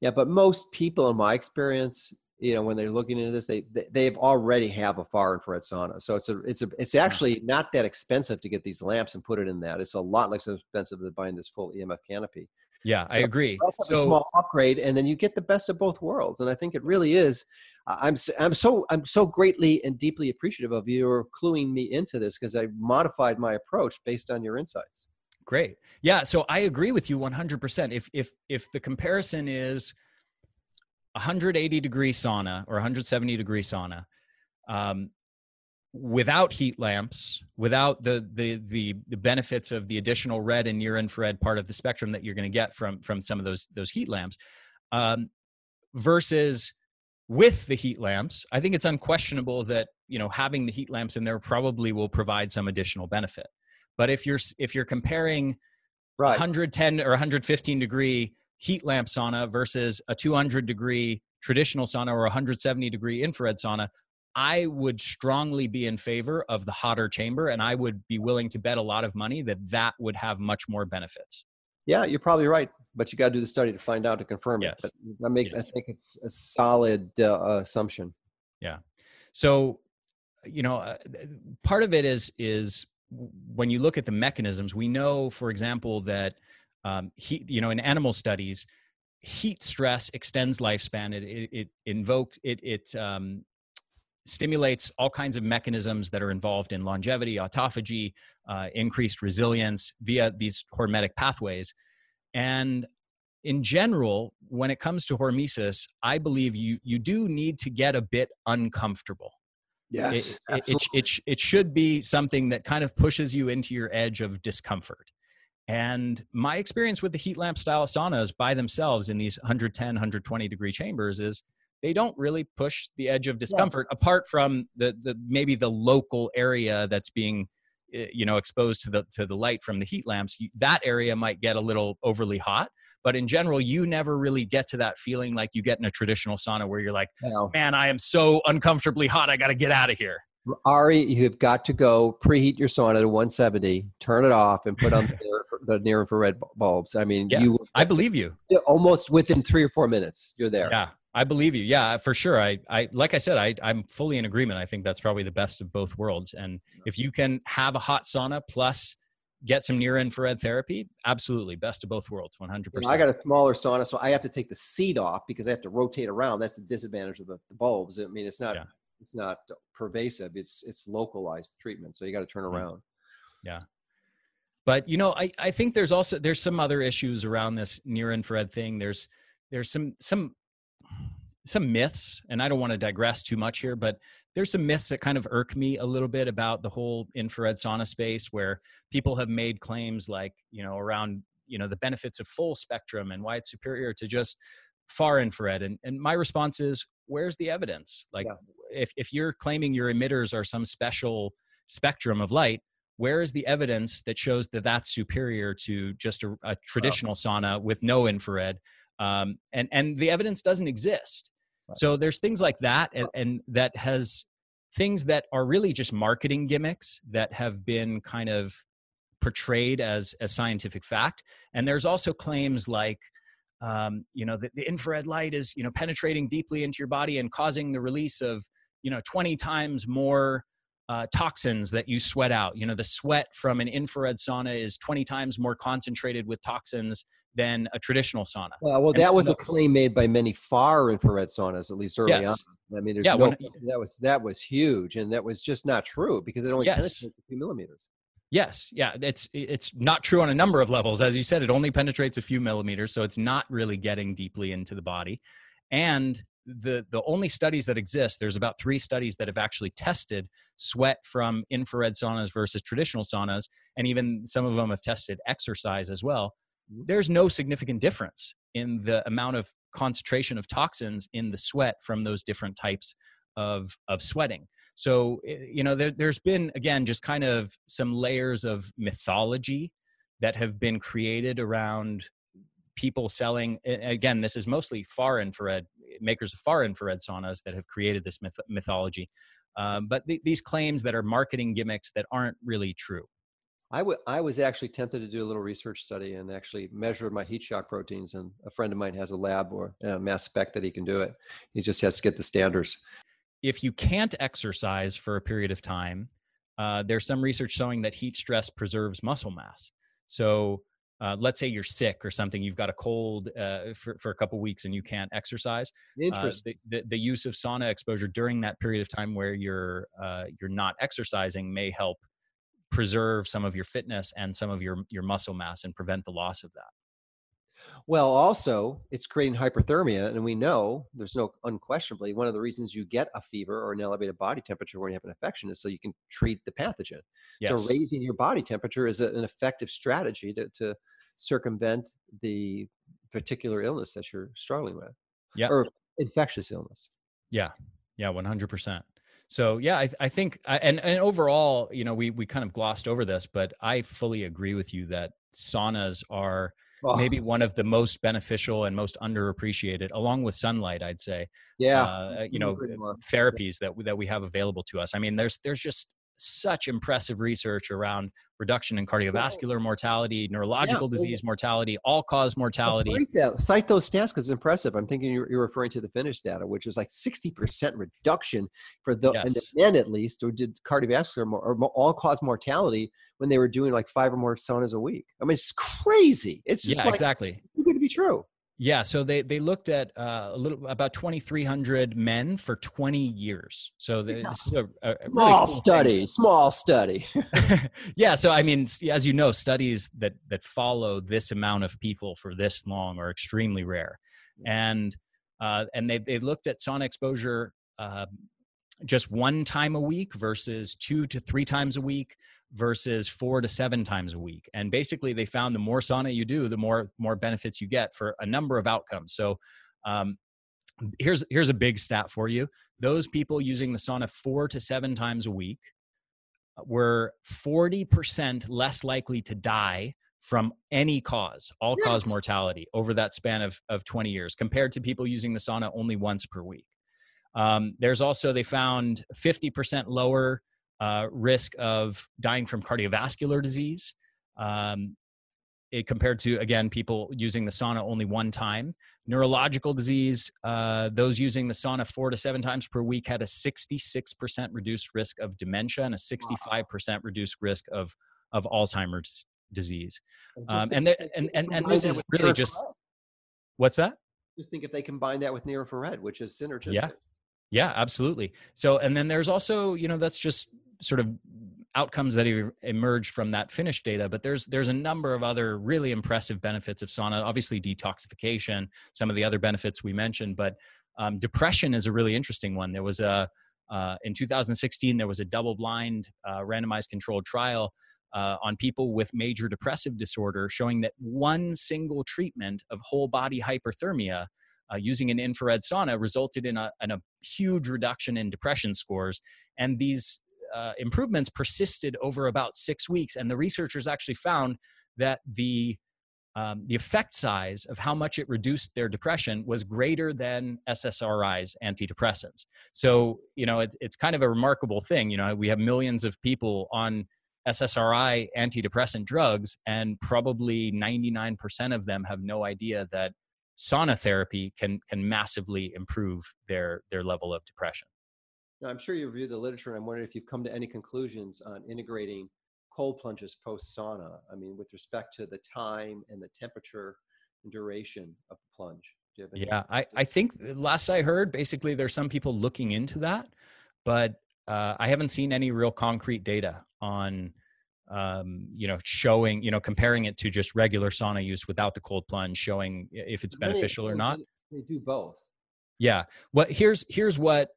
Yeah but most people in my experience you know when they're looking into this they they've already have a far infrared sauna. So it's a it's a it's actually not that expensive to get these lamps and put it in that. It's a lot less expensive than buying this full emf canopy.
Yeah so i agree
so, a small upgrade and then you get the best of both worlds. And i think it really is i'm i'm so i'm so greatly and deeply appreciative of your cluing me into this because i modified my approach based on your insights.
Great. Yeah so i agree with you 100% if if if the comparison is 180 degree sauna or 170 degree sauna um, without heat lamps without the, the the the benefits of the additional red and near infrared part of the spectrum that you're going to get from from some of those those heat lamps um, versus with the heat lamps i think it's unquestionable that you know having the heat lamps in there probably will provide some additional benefit but if you're if you're comparing right. 110 or 115 degree heat lamp sauna versus a 200 degree traditional sauna or 170 degree infrared sauna, I would strongly be in favor of the hotter chamber, and I would be willing to bet a lot of money that that would have much more benefits.
Yeah, you're probably right, but you got to do the study to find out to confirm
yes.
it. But I make yes. I think it's a solid uh, assumption.
Yeah. So, you know, uh, part of it is is when you look at the mechanisms, we know, for example, that um, heat, you know, in animal studies, heat stress extends lifespan. It, it, it invokes, it, it um, stimulates all kinds of mechanisms that are involved in longevity, autophagy, uh, increased resilience via these hormetic pathways. And in general, when it comes to hormesis, I believe you you do need to get a bit uncomfortable.
Yes,
it, it, it, it, it should be something that kind of pushes you into your edge of discomfort. And my experience with the heat lamp style saunas by themselves in these 110, 120 degree chambers is they don't really push the edge of discomfort yeah. apart from the, the maybe the local area that's being eh, you know exposed to the to the light from the heat lamps that area might get a little overly hot but in general you never really get to that feeling like you get in a traditional sauna where you're like man i am so uncomfortably hot i got to get out of here
Ari, you've got to go preheat your sauna to 170, turn it off, and put on the, [laughs] the near infrared bulbs. I mean,
yeah,
you.
I believe you.
Almost within three or four minutes, you're there.
Yeah, I believe you. Yeah, for sure. I, I, like I said, I, I'm fully in agreement. I think that's probably the best of both worlds. And if you can have a hot sauna plus get some near infrared therapy, absolutely, best of both worlds, 100%. You know,
I got a smaller sauna, so I have to take the seat off because I have to rotate around. That's the disadvantage of the, the bulbs. I mean, it's not. Yeah it's not pervasive. It's it's localized treatment. So you got to turn around.
Yeah. But you know, I, I think there's also there's some other issues around this near infrared thing. There's there's some some some myths, and I don't want to digress too much here, but there's some myths that kind of irk me a little bit about the whole infrared sauna space where people have made claims like, you know, around, you know, the benefits of full spectrum and why it's superior to just far infrared. And, and my response is, where's the evidence? Like, yeah. if, if you're claiming your emitters are some special spectrum of light, where is the evidence that shows that that's superior to just a, a traditional sauna with no infrared? Um, and and the evidence doesn't exist. So there's things like that, and, and that has things that are really just marketing gimmicks that have been kind of portrayed as a scientific fact. And there's also claims like, um, you know, the, the infrared light is you know penetrating deeply into your body and causing the release of you know 20 times more uh, toxins that you sweat out. You know, the sweat from an infrared sauna is 20 times more concentrated with toxins than a traditional sauna.
Well, well, that was a claim made by many far infrared saunas, at least early yes. on. I mean, there's yeah, no, when, that was that was huge, and that was just not true because it only yes. penetrates a few millimeters.
Yes, yeah, it's it's not true on a number of levels. As you said, it only penetrates a few millimeters, so it's not really getting deeply into the body. And the the only studies that exist there's about three studies that have actually tested sweat from infrared saunas versus traditional saunas and even some of them have tested exercise as well. There's no significant difference in the amount of concentration of toxins in the sweat from those different types of of sweating. So eh, you know there, there's been again just kind of some layers of mythology that have been created around people selling again this is mostly far infrared makers of far infrared saunas that have created this myth- mythology. Um, but th- these claims that are marketing gimmicks that aren't really true
I, w- I was actually tempted to do a little research study and actually measured my heat shock proteins and a friend of mine has a lab or a mass spec that he can do it he just has to get the standards
if you can't exercise for a period of time uh, there's some research showing that heat stress preserves muscle mass so uh, let's say you're sick or something, you've got a cold uh, for, for a couple weeks and you can't exercise.
Uh, Interesting.
Uh, the, the, the, use of sauna exposure during that period of time where you're uh, you're not exercising may help preserve some of your fitness and some of your your muscle mass and prevent the loss of that.
Well, also, it's creating hyperthermia, and we know there's no unquestionably one of the reasons you get a fever or an elevated body temperature when you have an infection is so you can treat the pathogen. Yes. So, raising your body temperature is a, an effective strategy to, to circumvent the particular illness that you're struggling with,
yeah,
or infectious illness.
Yeah, yeah, one hundred percent. So yeah, I, I think, and and overall, you know, we we kind of glossed over this, but I fully agree with you that saunas are oh. maybe one of the most beneficial and most underappreciated, along with sunlight. I'd say.
Yeah.
Uh, you know, therapies that that we have available to us. I mean, there's there's just such impressive research around reduction in cardiovascular mortality, neurological yeah. disease mortality, all cause mortality.
Cite, that, cite those stats because it's impressive. I'm thinking you're, you're, referring to the Finnish data, which was like 60% reduction for the, yes. men at least, who did cardiovascular or all cause mortality when they were doing like five or more saunas a week. I mean, it's crazy. It's just
yeah,
like,
exactly.
It's good to be true.
Yeah, so they they looked at uh, a little about twenty three hundred men for twenty years. So the, this is a, a
small
really cool
study. Thing. Small study. [laughs] [laughs]
yeah, so I mean, as you know, studies that that follow this amount of people for this long are extremely rare, and uh, and they they looked at sauna exposure. Uh, just one time a week versus two to three times a week versus four to seven times a week. And basically, they found the more sauna you do, the more more benefits you get for a number of outcomes. So um, here's here's a big stat for you: those people using the sauna four to seven times a week were 40% less likely to die from any cause, all cause mortality over that span of, of 20 years compared to people using the sauna only once per week. Um, there's also, they found 50% lower uh, risk of dying from cardiovascular disease um, it, compared to again people using the sauna only one time. Neurological disease uh, those using the sauna four to seven times per week had a 66% reduced risk of dementia and a 65% reduced risk of of alzheimer's disease. Um, and, and, and and this is really just what's that?
Just think if they combine that with near infrared which is synergistic.
Yeah yeah absolutely. So and then there's also you know that's just sort of outcomes that have emerged from that Finnish data, but there's there's a number of other really impressive benefits of sauna. Obviously, detoxification, some of the other benefits we mentioned, but um, depression is a really interesting one. There was a uh, in 2016 there was a double-blind, uh, randomized controlled trial uh, on people with major depressive disorder, showing that one single treatment of whole body hyperthermia uh, using an infrared sauna resulted in a, in a, huge reduction in depression scores. And these uh, improvements persisted over about six weeks. And the researchers actually found that the um, the effect size of how much it reduced their depression was greater than SSRIs antidepressants. So, you know, it, it's kind of a remarkable thing. You know, we have millions of people on SSRI antidepressant drugs, and probably 99% of them have no idea that sauna therapy can can massively improve their their level of depression.
Now, I'm sure you reviewed the literature, and I'm wondering if you've come to any conclusions on integrating cold plunges post sauna. I mean, with respect to the time and the temperature and duration of the plunge.
yeah, I, I think last I heard, basically, there's some people looking into that, but uh, I haven't seen any real concrete data on um, you know, showing, you know, comparing it to just regular sauna use without the cold plunge, showing if it's beneficial or not.
They do both.
Yeah. Well, here's here's what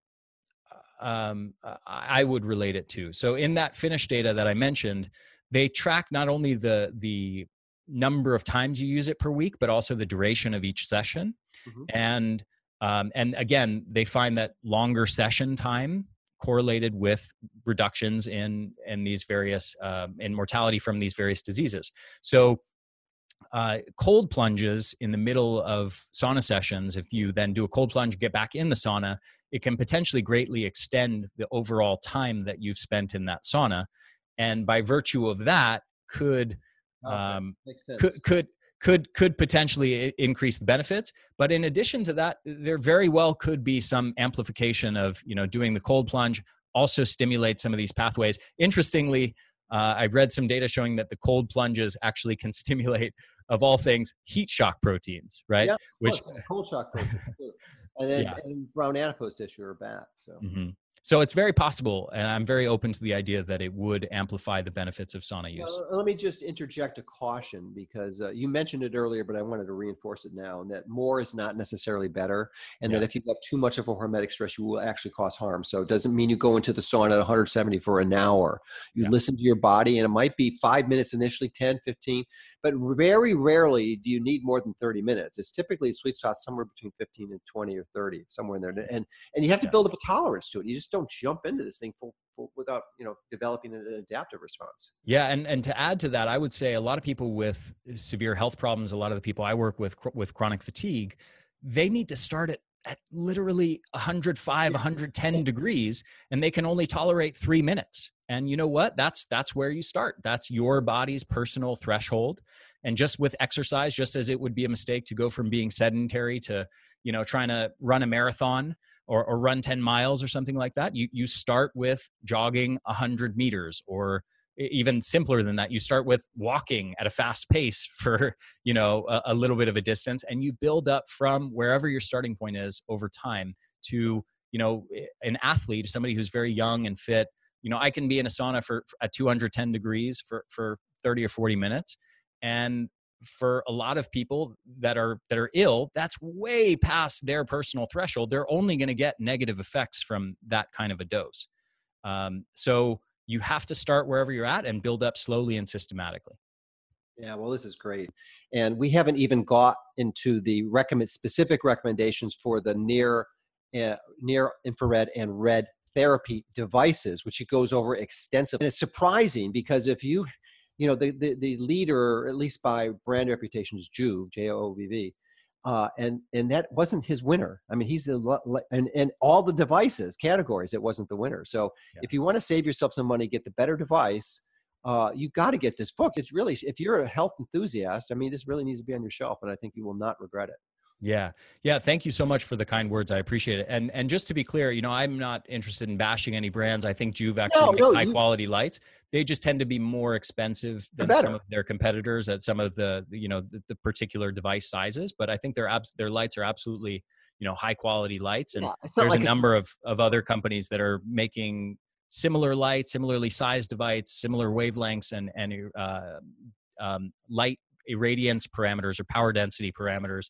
um, I would relate it to. So in that Finnish data that I mentioned, they track not only the the number of times you use it per week, but also the duration of each session. Mm-hmm. And um, and again, they find that longer session time correlated with reductions in in these various uh, in mortality from these various diseases. So uh, cold plunges in the middle of sauna sessions, if you then do a cold plunge, get back in the sauna, it can potentially greatly extend the overall time that you've spent in that sauna. And by virtue of that, could um, could could could could potentially increase the benefits. But in addition to that there very well could be some amplification of you know doing the cold plunge also stimulate some of these pathways. Interestingly uh, i read some data showing that the cold plunges actually [laughs] can stimulate of all things heat shock proteins right yeah,
which cold shock proteins and then [laughs] yeah. and brown adipose tissue or bat so mm-hmm.
So it's very possible, and I'm very open to the idea that it would amplify the benefits of sauna use.
Well, let me just interject a caution because uh, you mentioned it earlier, but I wanted to reinforce it now, and that more is not necessarily better, and yeah. that if you have too much of a hormetic stress, you will actually cause harm. So it doesn't mean you go into the sauna at 170 for an hour. You yeah. listen to your body, and it might be five minutes initially, 10, 15, but very rarely do you need more than 30 minutes. It's typically a sweet spot somewhere between 15 and 20 or 30, somewhere in there, and and you have to yeah. build up a tolerance to it. You just don't jump into this thing full, full, without you know developing an adaptive response.
Yeah, and and to add to that, I would say a lot of people with severe health problems, a lot of the people I work with with chronic fatigue, they need to start at at literally 105 110 [laughs] degrees and they can only tolerate 3 minutes. And you know what? That's that's where you start. That's your body's personal threshold. And just with exercise just as it would be a mistake to go from being sedentary to you know trying to run a marathon or, or run 10 miles or something like that you you start with jogging 100 meters or even simpler than that you start with walking at a fast pace [laughs] for you know a, a, little bit of a distance and you build up from wherever your starting point is over time to you know an athlete somebody who's very young and fit. You know i can be in a sauna for, for at 210 degrees for for 30 or 40 minutes and for a lot of people that are that are ill that's way past their personal threshold. They're only going to get negative effects from that kind of a dose. Um, so you have to start wherever you're at and build up slowly and systematically.
Yeah well this is great. And we haven't even got into the recommend specific recommendations for the near uh, near infrared and red therapy devices which it goes over extensively. And it's surprising because if you you know the, the, the leader at least by brand reputation is Joovv j-o-o-v-v uh, and and that wasn't his winner. I mean, he's the and and all the devices categories, it wasn't the winner. So yeah. if you want to save yourself some money, get the better device. Uh, you got to get this book. It's really if you're a health enthusiast, I mean, this really needs to be on your shelf, and I think you will not regret it.
Yeah. Yeah. Thank you so much for the kind words. I appreciate it. And and just to be clear, you know, I'm not interested in bashing any brands. I think Joovv actually no, no, high you, quality lights. They just tend to be more expensive than some of their competitors at some of the you know the, the particular device sizes. But I think their abs- their lights are absolutely you know high quality lights. And yeah, there's like a number of of other companies that are making similar lights, similarly sized devices, similar wavelengths, and and uh, um, light irradiance parameters or power density parameters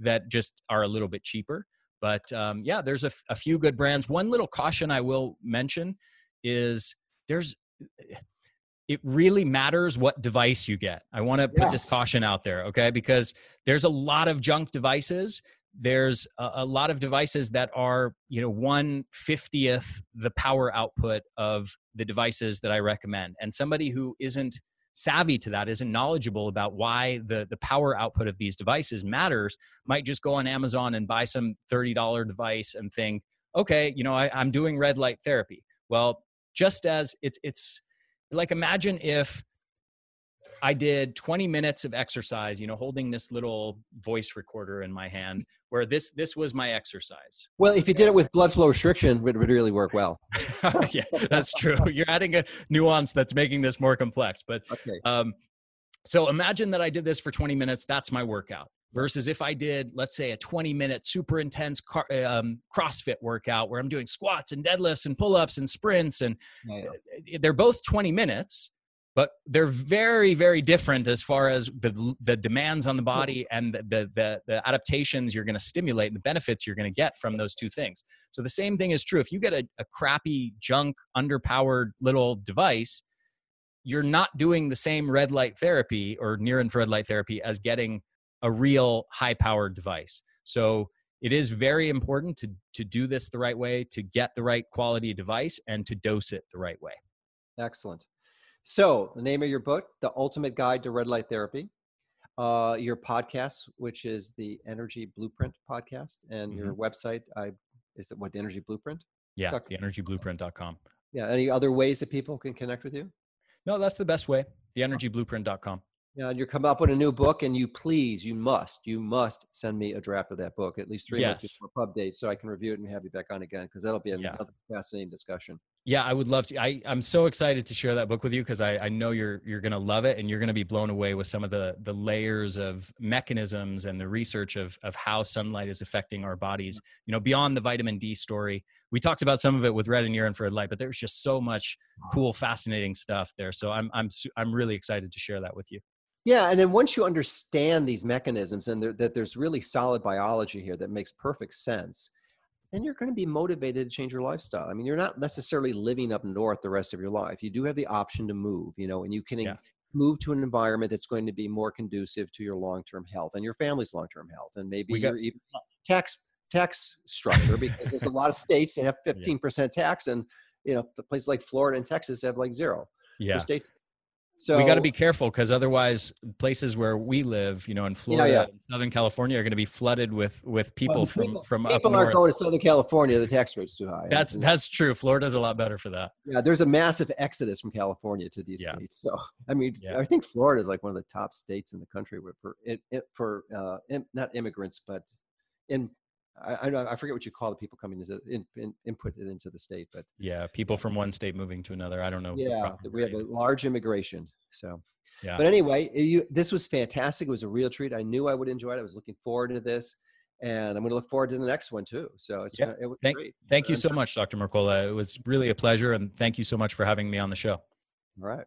that just are a little bit cheaper. But um, yeah, there's a, f- a few good brands. One little caution I will mention is there's it really matters what device you get. I want to put yes. this caution out there, okay? Because there's a lot of junk devices. There's a, a lot of devices that are, you know, one fiftieth the power output of the devices that I recommend. And somebody who isn't savvy to that, isn't knowledgeable about why the, the power output of these devices matters, might just go on Amazon and buy some $30 device and think, okay, you know, I, I'm doing red light therapy. Well, just as it's it's like imagine if I did 20 minutes of exercise, you know, holding this little voice recorder in my hand where this this was my exercise.
Well, if you did it with blood flow restriction, it would really work well. [laughs]
yeah, that's true. [laughs] You're adding a nuance that's making this more complex. But okay. um, so imagine that I did this for 20 minutes. That's my workout. Versus if I did, let's say, a 20 minute super intense car, um, CrossFit workout where I'm doing squats and deadlifts and pull ups and sprints, and yeah. they're both 20 minutes but they're very very different as far as the the demands on the hmm. body and the the, the adaptations you're going to stimulate and the benefits you're going to get from those two things. So the same thing is true. If you get a, a crappy junk underpowered little device you're not doing the same red light therapy or near infrared light therapy as getting a real high powered device. So it is very important to to do this the right way to get the right quality device and to dose it the right way.
Excellent so, the name of your book, The Ultimate Guide to Red Light Therapy, uh, your podcast, which is the Energy Blueprint podcast, and mm-hmm. your website, I is it what the Energy Blueprint?
Yeah, the energyblueprint.com.
Yeah, any other ways that people can connect with you?
No, that's the best way. The energyblueprint.com.
Yeah, and you're coming up with a new book, and you please, you must, you must send me a draft of that book at least three yes. months before pub date, so I can review it and have you back on again because that'll be another yeah. fascinating discussion.
Yeah, I would love to. I, I'm so excited to share that book with you because I, I know you're you're gonna love it and you're gonna be blown away with some of the the layers of mechanisms and the research of of how sunlight is affecting our bodies. Mm-hmm. You know, beyond the vitamin D story, we talked about some of it with red and near infrared light, but there's just so much cool, fascinating stuff there. So I'm I'm I'm really excited to share that with you.
Yeah, and then once you understand these mechanisms and there, that there's really solid biology here that makes perfect sense, then you're going to be motivated to change your lifestyle. I mean, you're not necessarily living up north the rest of your life. You do have the option to move, you know, and you can yeah. move to an environment that's going to be more conducive to your long-term health and your family's long-term health, and maybe got- your even tax tax structure because there's a lot of states that have 15% [laughs] yeah. tax, and you know, the places like Florida and Texas have like zero.
Yeah.
State
so we got to be careful because otherwise, places where we live, you know, in Florida, yeah, yeah. and Southern California, are going to be flooded with with people well, from
people,
from
people aren't going to Southern California. The tax rate's too high.
That's that's true. Florida's a lot better for that.
Yeah, there's a massive exodus from California to these yeah. states. So I mean, I think Florida is like one of the top states in the country for for uh, not immigrants, but in I, I, forget what you call the people coming into in, in, input it into the state, but
yeah, people from one state moving to another. I don't know.
Yeah, we have a large immigration. So, yeah. But anyway, you, this was fantastic. It was a real treat. I knew I would enjoy it. I was looking forward to this, and I'm going to look forward to the next one too. So it's yeah. it was
thank,
great.
Thank you so much, Dr. Mercola. It was really a pleasure, and thank you so much for having me on the show.
All right.